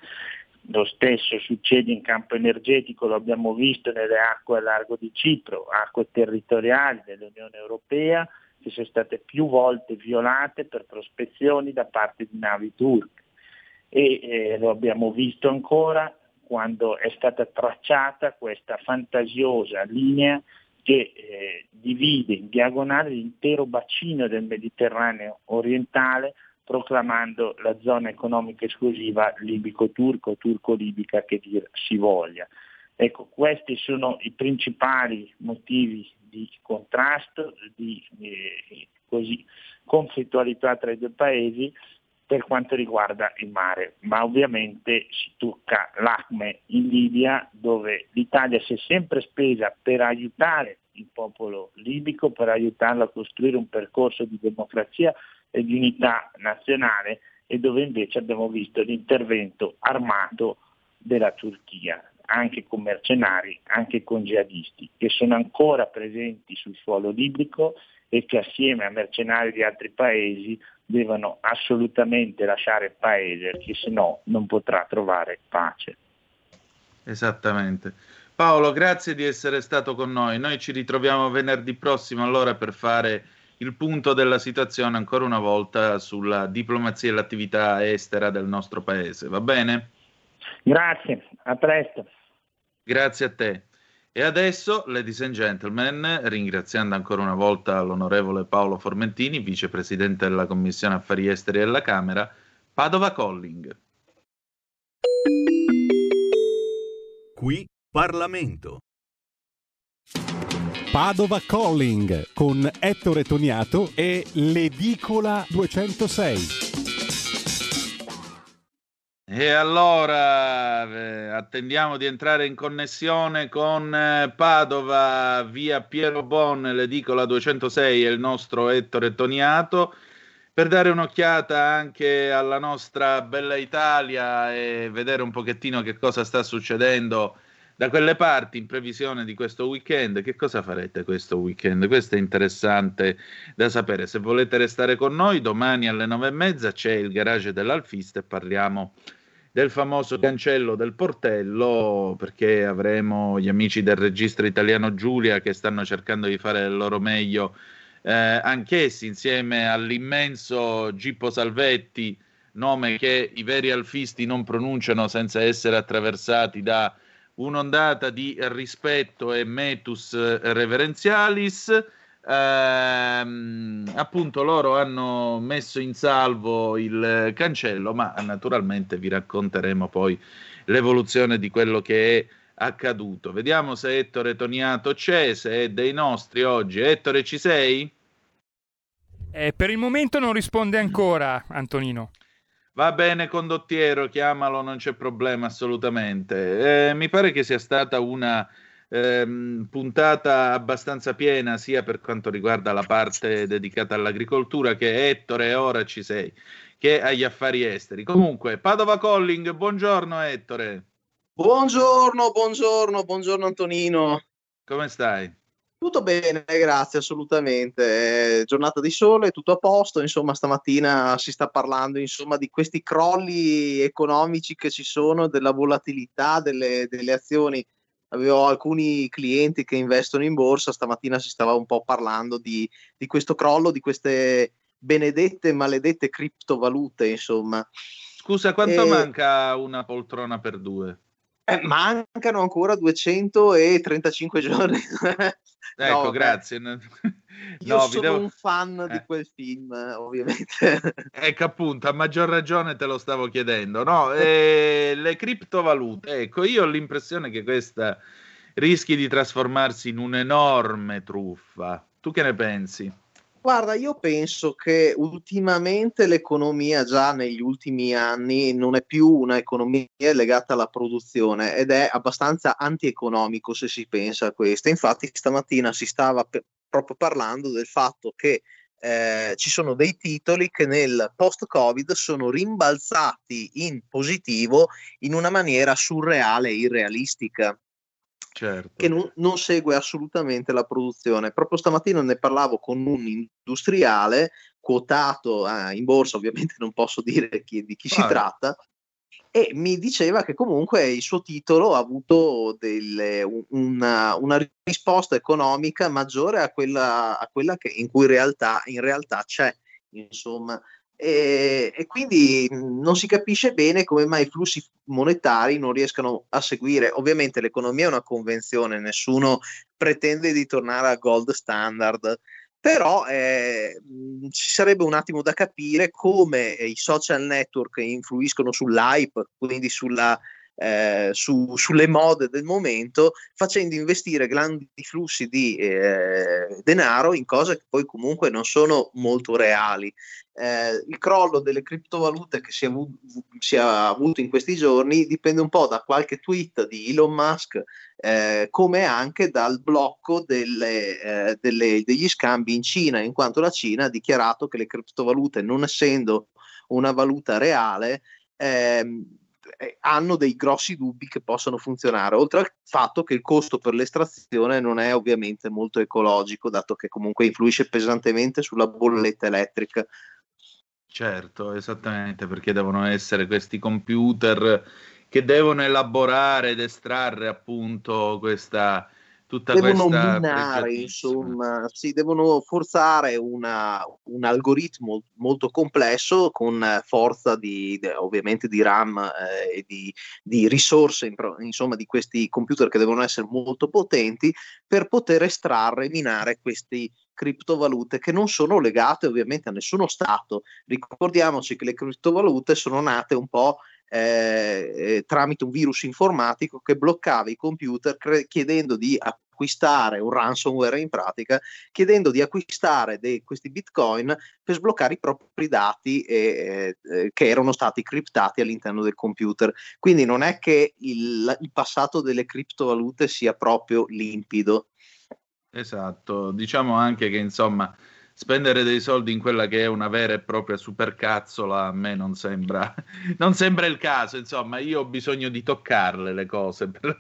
Lo stesso succede in campo energetico, lo abbiamo visto nelle acque a largo di Cipro, acque territoriali dell'Unione Europea che sono state più volte violate per prospezioni da parte di navi turche. E eh, lo abbiamo visto ancora quando è stata tracciata questa fantasiosa linea che eh, divide in diagonale l'intero bacino del Mediterraneo orientale proclamando la zona economica esclusiva libico-turco, turco-libica che dir si voglia. Ecco, questi sono i principali motivi di contrasto, di eh, così, conflittualità tra i due paesi per quanto riguarda il mare, ma ovviamente si tocca l'acme in Libia dove l'Italia si è sempre spesa per aiutare il popolo libico, per aiutarlo a costruire un percorso di democrazia e di unità nazionale e dove invece abbiamo visto l'intervento armato della Turchia, anche con mercenari, anche con jihadisti, che sono ancora presenti sul suolo libico e che assieme a mercenari di altri paesi devono assolutamente lasciare il paese perché se no non potrà trovare pace. Esattamente. Paolo, grazie di essere stato con noi. Noi ci ritroviamo venerdì prossimo allora per fare il punto della situazione ancora una volta sulla diplomazia e l'attività estera del nostro paese. Va bene? Grazie, a presto. Grazie a te. E adesso, ladies and gentlemen, ringraziando ancora una volta l'onorevole Paolo Formentini, vicepresidente della Commissione Affari Esteri della Camera, Padova Calling. Qui Parlamento. Padova Calling con Ettore Toniato e l'Edicola 206. E allora eh, attendiamo di entrare in connessione con eh, Padova via Piero Bon, l'edicola 206 e il nostro Ettore Toniato per dare un'occhiata anche alla nostra bella Italia e vedere un pochettino che cosa sta succedendo da quelle parti in previsione di questo weekend. Che cosa farete questo weekend? Questo è interessante da sapere. Se volete restare con noi, domani alle nove e mezza c'è il garage dell'Alfista e parliamo del famoso cancello del portello, perché avremo gli amici del registro italiano Giulia che stanno cercando di fare il loro meglio, eh, anch'essi insieme all'immenso Gippo Salvetti, nome che i veri alfisti non pronunciano senza essere attraversati da un'ondata di rispetto e metus reverenzialis ehm, appunto loro hanno messo in salvo il cancello, ma naturalmente vi racconteremo poi l'evoluzione di quello che è accaduto. Vediamo se Ettore Toniato c'è, se è dei nostri oggi. Ettore, ci sei? Eh, per il momento non risponde ancora, Antonino. Va bene, condottiero, chiamalo, non c'è problema assolutamente. Eh, mi pare che sia stata una ehm, puntata abbastanza piena sia per quanto riguarda la parte dedicata all'agricoltura che Ettore, ora ci sei, che agli affari esteri. Comunque, Padova Calling, buongiorno Ettore. Buongiorno, buongiorno, buongiorno Antonino. Come stai? Tutto bene, grazie, assolutamente. Eh, giornata di sole, tutto a posto. Insomma, stamattina si sta parlando insomma, di questi crolli economici che ci sono, della volatilità delle, delle azioni. Avevo alcuni clienti che investono in borsa, stamattina si stava un po' parlando di, di questo crollo, di queste benedette, maledette criptovalute, insomma. Scusa, quanto E- manca una poltrona per due? Eh, mancano ancora 235 giorni. Ecco, No, grazie. Io No, vi sono devo- un fan di Eh. quel film, eh, ovviamente. Ecco appunto, a maggior ragione te lo stavo chiedendo. No, eh, le criptovalute, ecco, io ho l'impressione che questa rischi di trasformarsi in un'enorme truffa. Tu che ne pensi? Guarda, io penso che ultimamente l'economia già negli ultimi anni non è più un'economia legata alla produzione ed è abbastanza antieconomico se si pensa a questo. Infatti stamattina si stava pe- proprio parlando del fatto che eh, ci sono dei titoli che nel post-Covid sono rimbalzati in positivo in una maniera surreale e irrealistica Certo. che non, non segue assolutamente la produzione. Proprio stamattina ne parlavo con un industriale quotato eh, in borsa, ovviamente non posso dire chi- di chi si Vai. tratta, e mi diceva che comunque il suo titolo ha avuto delle- un- una, una risposta economica maggiore a quella, a quella che in cui in realtà, in realtà c'è. Insomma, e, e quindi non si capisce bene come mai i flussi monetari non riescano a seguire. Ovviamente l'economia è una convenzione, nessuno pretende di tornare al gold standard, però eh, ci sarebbe un attimo da capire come eh, i social network influiscono sull'hype, quindi sulla, eh, su- sulle mode del momento, facendo investire grandi flussi di eh, denaro in cose che poi comunque non sono molto reali. Eh, il crollo delle criptovalute che si è, avu- si è avuto in questi giorni dipende un po' da qualche tweet di Elon Musk, eh, come anche dal blocco delle, eh, delle- degli scambi in Cina, in quanto la Cina ha dichiarato che le criptovalute, non essendo una valuta reale, ehm, eh, hanno dei grossi dubbi che possano funzionare, oltre al fatto che il costo per l'estrazione non è ovviamente molto ecologico, dato che comunque influisce pesantemente sulla bolletta elettrica. Certo, esattamente, perché devono essere questi computer che devono elaborare ed estrarre appunto questa tutta devono minare, insomma, sì, devono forzare una- un algoritmo molto complesso con forza di, ovviamente di RAM eh, e di, di risorse, insomma, di questi computer che devono essere molto potenti per poter estrarre e minare questi criptovalute che non sono legate ovviamente a nessuno stato. Ricordiamoci che le criptovalute sono nate un po' eh, eh, tramite un virus informatico che bloccava i computer cre- chiedendo di acquistare un ransomware in pratica, chiedendo di acquistare dei- questi bitcoin per sbloccare i propri dati eh, eh, che erano stati criptati all'interno del computer. Quindi non è che il, il passato delle criptovalute sia proprio limpido. Esatto, diciamo anche che insomma spendere dei soldi in quella che è una vera e propria supercazzola a me non sembra, non sembra il caso, insomma io ho bisogno di toccarle le cose per,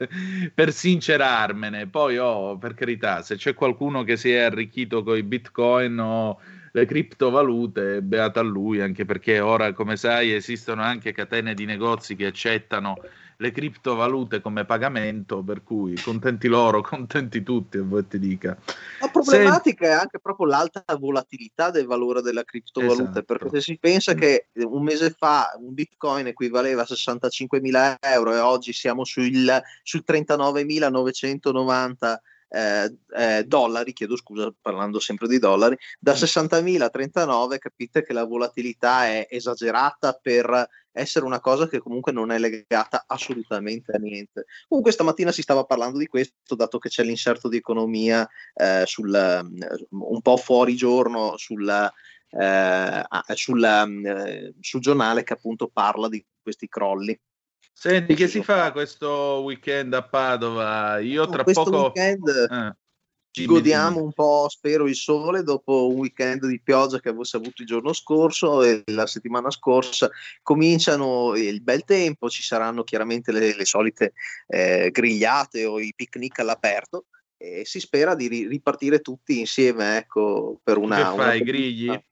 per sincerarmene, poi oh, per carità, se c'è qualcuno che si è arricchito con i bitcoin o le criptovalute, beata a lui, anche perché ora come sai esistono anche catene di negozi che accettano le criptovalute come pagamento, per cui contenti loro, contenti tutti, e voi ti dica. La problematica è anche proprio l'alta volatilità del valore della criptovaluta, Esatto. perché se si pensa che un mese fa un bitcoin equivaleva a 65.000 euro e oggi siamo sul, sui 39.990 eh, eh, dollari, chiedo scusa parlando sempre di dollari, da 60.000 a 39 capite che la volatilità è esagerata per essere una cosa che comunque non è legata assolutamente a niente. Comunque stamattina si stava parlando di questo, dato che c'è l'inserto di economia eh, sul, eh, un po' fuori giorno sul, eh, ah, sul, eh, sul giornale che appunto parla di questi crolli. Senti, che si fa questo weekend a Padova? Io tra questo poco... weekend Eh, ci godiamo un po', spero, il sole dopo un weekend di pioggia che avevo avuto il giorno scorso e la settimana scorsa cominciano il bel tempo, ci saranno chiaramente le, le solite eh, grigliate o i picnic all'aperto. e si spera di ri- ripartire tutti insieme ecco, per una... che una fai, bellissima- grigli?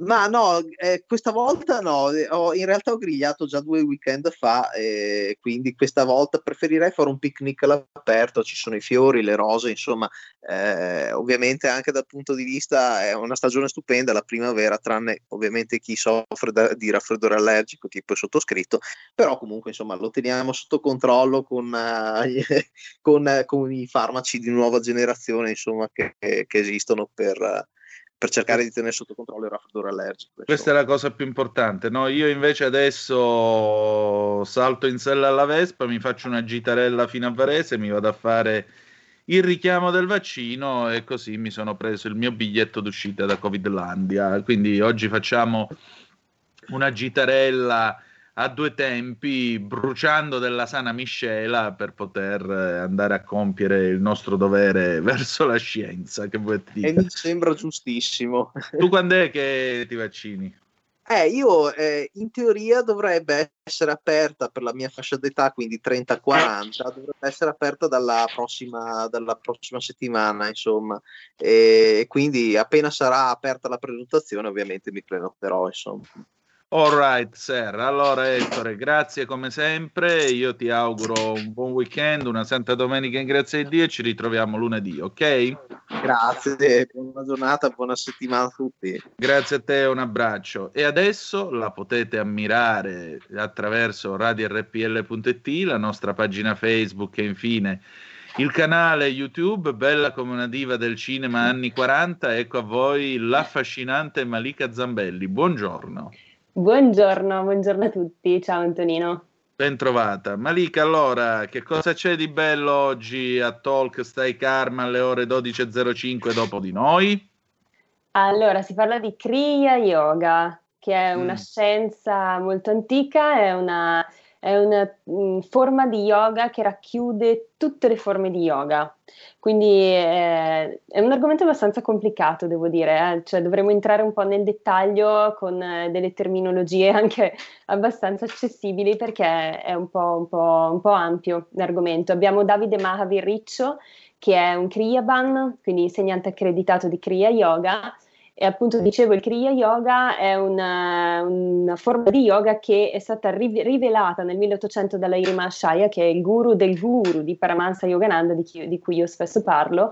Ma no, eh, questa volta no, eh, ho- in realtà ho grigliato già due weekend fa, e quindi questa volta preferirei fare un picnic all'aperto, ci sono i fiori, le rose, insomma, eh, ovviamente anche dal punto di vista è una stagione stupenda, la primavera, tranne ovviamente chi soffre da- di raffreddore allergico, tipo il sottoscritto, però comunque insomma lo teniamo sotto controllo con, eh, con, eh, con i farmaci di nuova generazione, insomma, che, che esistono per... per cercare di tenere sotto controllo il raffreddore allergico. Questa è la cosa più importante. No, io invece adesso salto in sella alla Vespa, mi faccio una gitarella fino a Varese, mi vado a fare il richiamo del vaccino e così mi sono preso il mio biglietto d'uscita da Covidlandia. Quindi oggi facciamo una gitarella a due tempi, bruciando della sana miscela per poter eh, andare a compiere il nostro dovere verso la scienza. Che vuoi E dire? mi sembra giustissimo. Tu quando è che ti vaccini? Eh, io eh, in teoria dovrebbe essere aperta per la mia fascia d'età, quindi 30-40, dovrebbe essere aperta dalla prossima, dalla prossima settimana, insomma. E quindi appena sarà aperta la prenotazione, ovviamente mi prenoterò, insomma. All right, sir. Allora, Ettore, grazie come sempre. Io ti auguro un buon weekend, una Santa Domenica in grazia di Dio e ci ritroviamo lunedì, ok? Grazie, buona giornata, buona settimana a tutti. Grazie a te, un abbraccio. E adesso la potete ammirare attraverso radiorpl.it, la nostra pagina Facebook e infine il canale YouTube, bella come una diva del cinema anni 40. Ecco a voi l'affascinante Malika Zambelli. Buongiorno. Buongiorno, buongiorno a tutti. Ciao Antonino. Ben trovata. Malika, allora, che cosa c'è di bello oggi a Talk Stai Karma alle ore 12.05 dopo di noi? Allora, si parla di Kriya Yoga, che è una Mm. scienza molto antica, è una, è una mm, forma di yoga che racchiude tutte le forme di yoga. Quindi eh, è un argomento abbastanza complicato, devo dire, eh. Cioè, dovremmo entrare un po' nel dettaglio con eh, delle terminologie anche abbastanza accessibili perché è un po', un po', un po' ampio l'argomento. Abbiamo Davide Mahavir Riccio, che è un Kriyaban, quindi insegnante accreditato di Kriya Yoga. E appunto dicevo, il Kriya Yoga è una, una forma di yoga che è stata rive- rivelata nel 1800 dalla Irima Shaya, che è il guru del guru di Paramahansa Yogananda, di, chi- di cui io spesso parlo,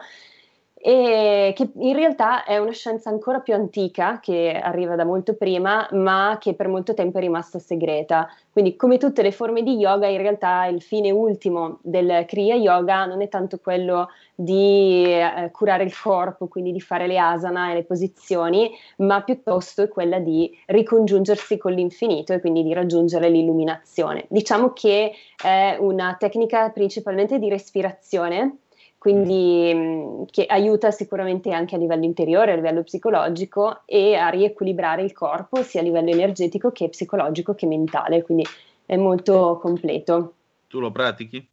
e che in realtà è una scienza ancora più antica, che arriva da molto prima, ma che per molto tempo è rimasta segreta. Quindi, come tutte le forme di yoga, in realtà il fine ultimo del Kriya Yoga non è tanto quello di eh, curare il corpo, quindi di fare le asana e le posizioni, ma piuttosto è quella di ricongiungersi con l'infinito e quindi di raggiungere l'illuminazione. Diciamo che è una tecnica principalmente di respirazione quindi mh, che aiuta sicuramente anche a livello interiore, a livello psicologico e a riequilibrare il corpo sia a livello energetico che psicologico che mentale, quindi è molto completo. Tu lo pratichi?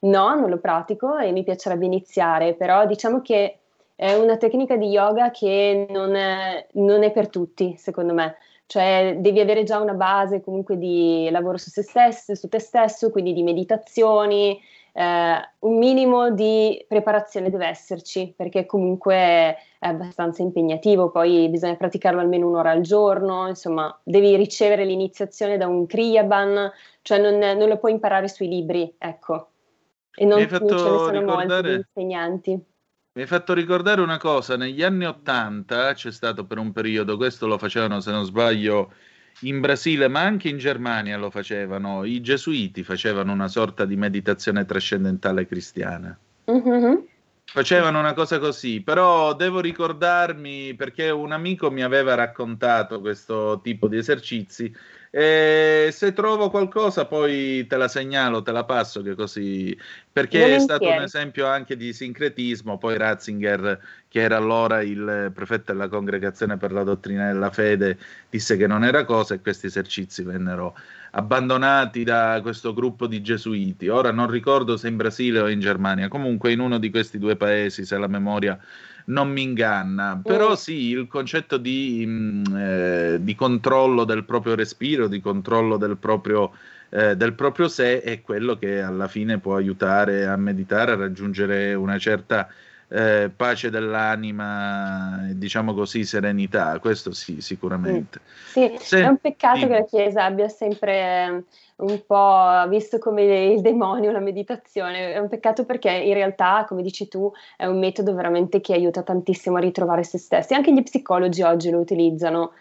No, non lo pratico e mi piacerebbe iniziare, però diciamo che è una tecnica di yoga che non è, non è per tutti, secondo me. Cioè, devi avere già una base comunque di lavoro su se stesso, su te stesso, quindi di meditazioni, eh, un minimo di preparazione deve esserci, perché comunque è abbastanza impegnativo, poi bisogna praticarlo almeno un'ora al giorno, insomma, devi ricevere l'iniziazione da un Kriyaban, cioè non, non lo puoi imparare sui libri, ecco. E non, ce ne fatto sono molti ricordare- di insegnanti. Mi hai fatto ricordare una cosa, negli anni Ottanta c'è stato per un periodo, questo lo facevano se non sbaglio in Brasile, ma anche in Germania lo facevano, i gesuiti facevano una sorta di meditazione trascendentale cristiana. Mhm. Facevano una cosa così, però devo ricordarmi perché un amico mi aveva raccontato questo tipo di esercizi e se trovo qualcosa poi te la segnalo, te la passo che così perché è stato un Volentieri. esempio anche di sincretismo, poi Ratzinger che era allora il prefetto della congregazione per la dottrina della fede disse che non era cosa e questi esercizi vennero abbandonati da questo gruppo di gesuiti. Ora non ricordo se in Brasile o in Germania, comunque in uno di questi due paesi, se la memoria non mi inganna. Però Mm. sì, il concetto di, mh, eh, di controllo del proprio respiro, di controllo del proprio eh, del proprio sé è quello che alla fine può aiutare a meditare, a raggiungere una certa eh, pace dell'anima, diciamo così, serenità, questo sì, sicuramente. Sì, Se, è un peccato sì. che la Chiesa abbia sempre un po' visto come il demonio la meditazione, è un peccato perché in realtà, come dici tu, è un metodo veramente che aiuta tantissimo a ritrovare se stessi, anche gli psicologi oggi lo utilizzano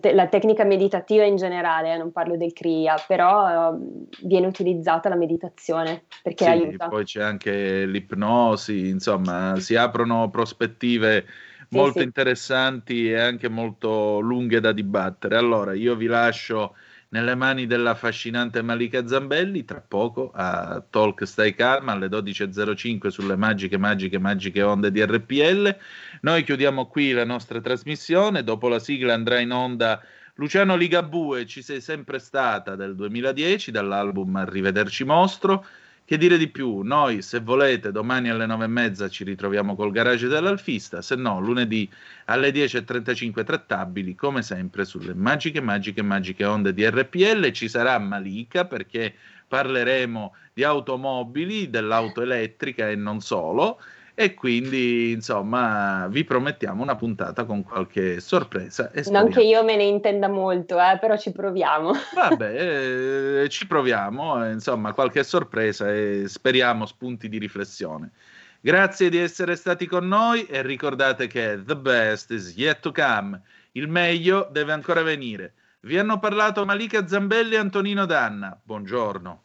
te- la tecnica meditativa in generale, eh, non parlo del Kriya, però uh, viene utilizzata la meditazione perché sì, aiuta. Poi c'è anche l'ipnosi, insomma, si aprono prospettive molto sì, interessanti e anche molto lunghe da dibattere. Allora, io vi lascio nelle mani dell'affascinante Malika Zambelli, tra poco a Talk Stai Calma alle 12.05 sulle magiche, magiche, magiche onde di RPL. Noi chiudiamo qui la nostra trasmissione, dopo la sigla andrà in onda Luciano Ligabue, ci sei sempre stata del 2010 dall'album Arrivederci Mostro. Che dire di più? Noi, se volete, domani alle nove e mezza ci ritroviamo col garage dell'Alfista, se no lunedì alle 10.35 trattabili, come sempre, sulle magiche, magiche, magiche onde di RPL. Ci sarà Malika perché parleremo di automobili, dell'auto elettrica e non solo e quindi insomma vi promettiamo una puntata con qualche sorpresa. non che io me ne intenda molto, eh, però ci proviamo. Vabbè, eh, ci proviamo, eh, insomma qualche sorpresa e speriamo spunti di riflessione. Grazie di essere stati con noi e ricordate che the best is yet to come, il meglio deve ancora venire. Vi hanno parlato Malika Zambelli e Antonino Danna. Buongiorno.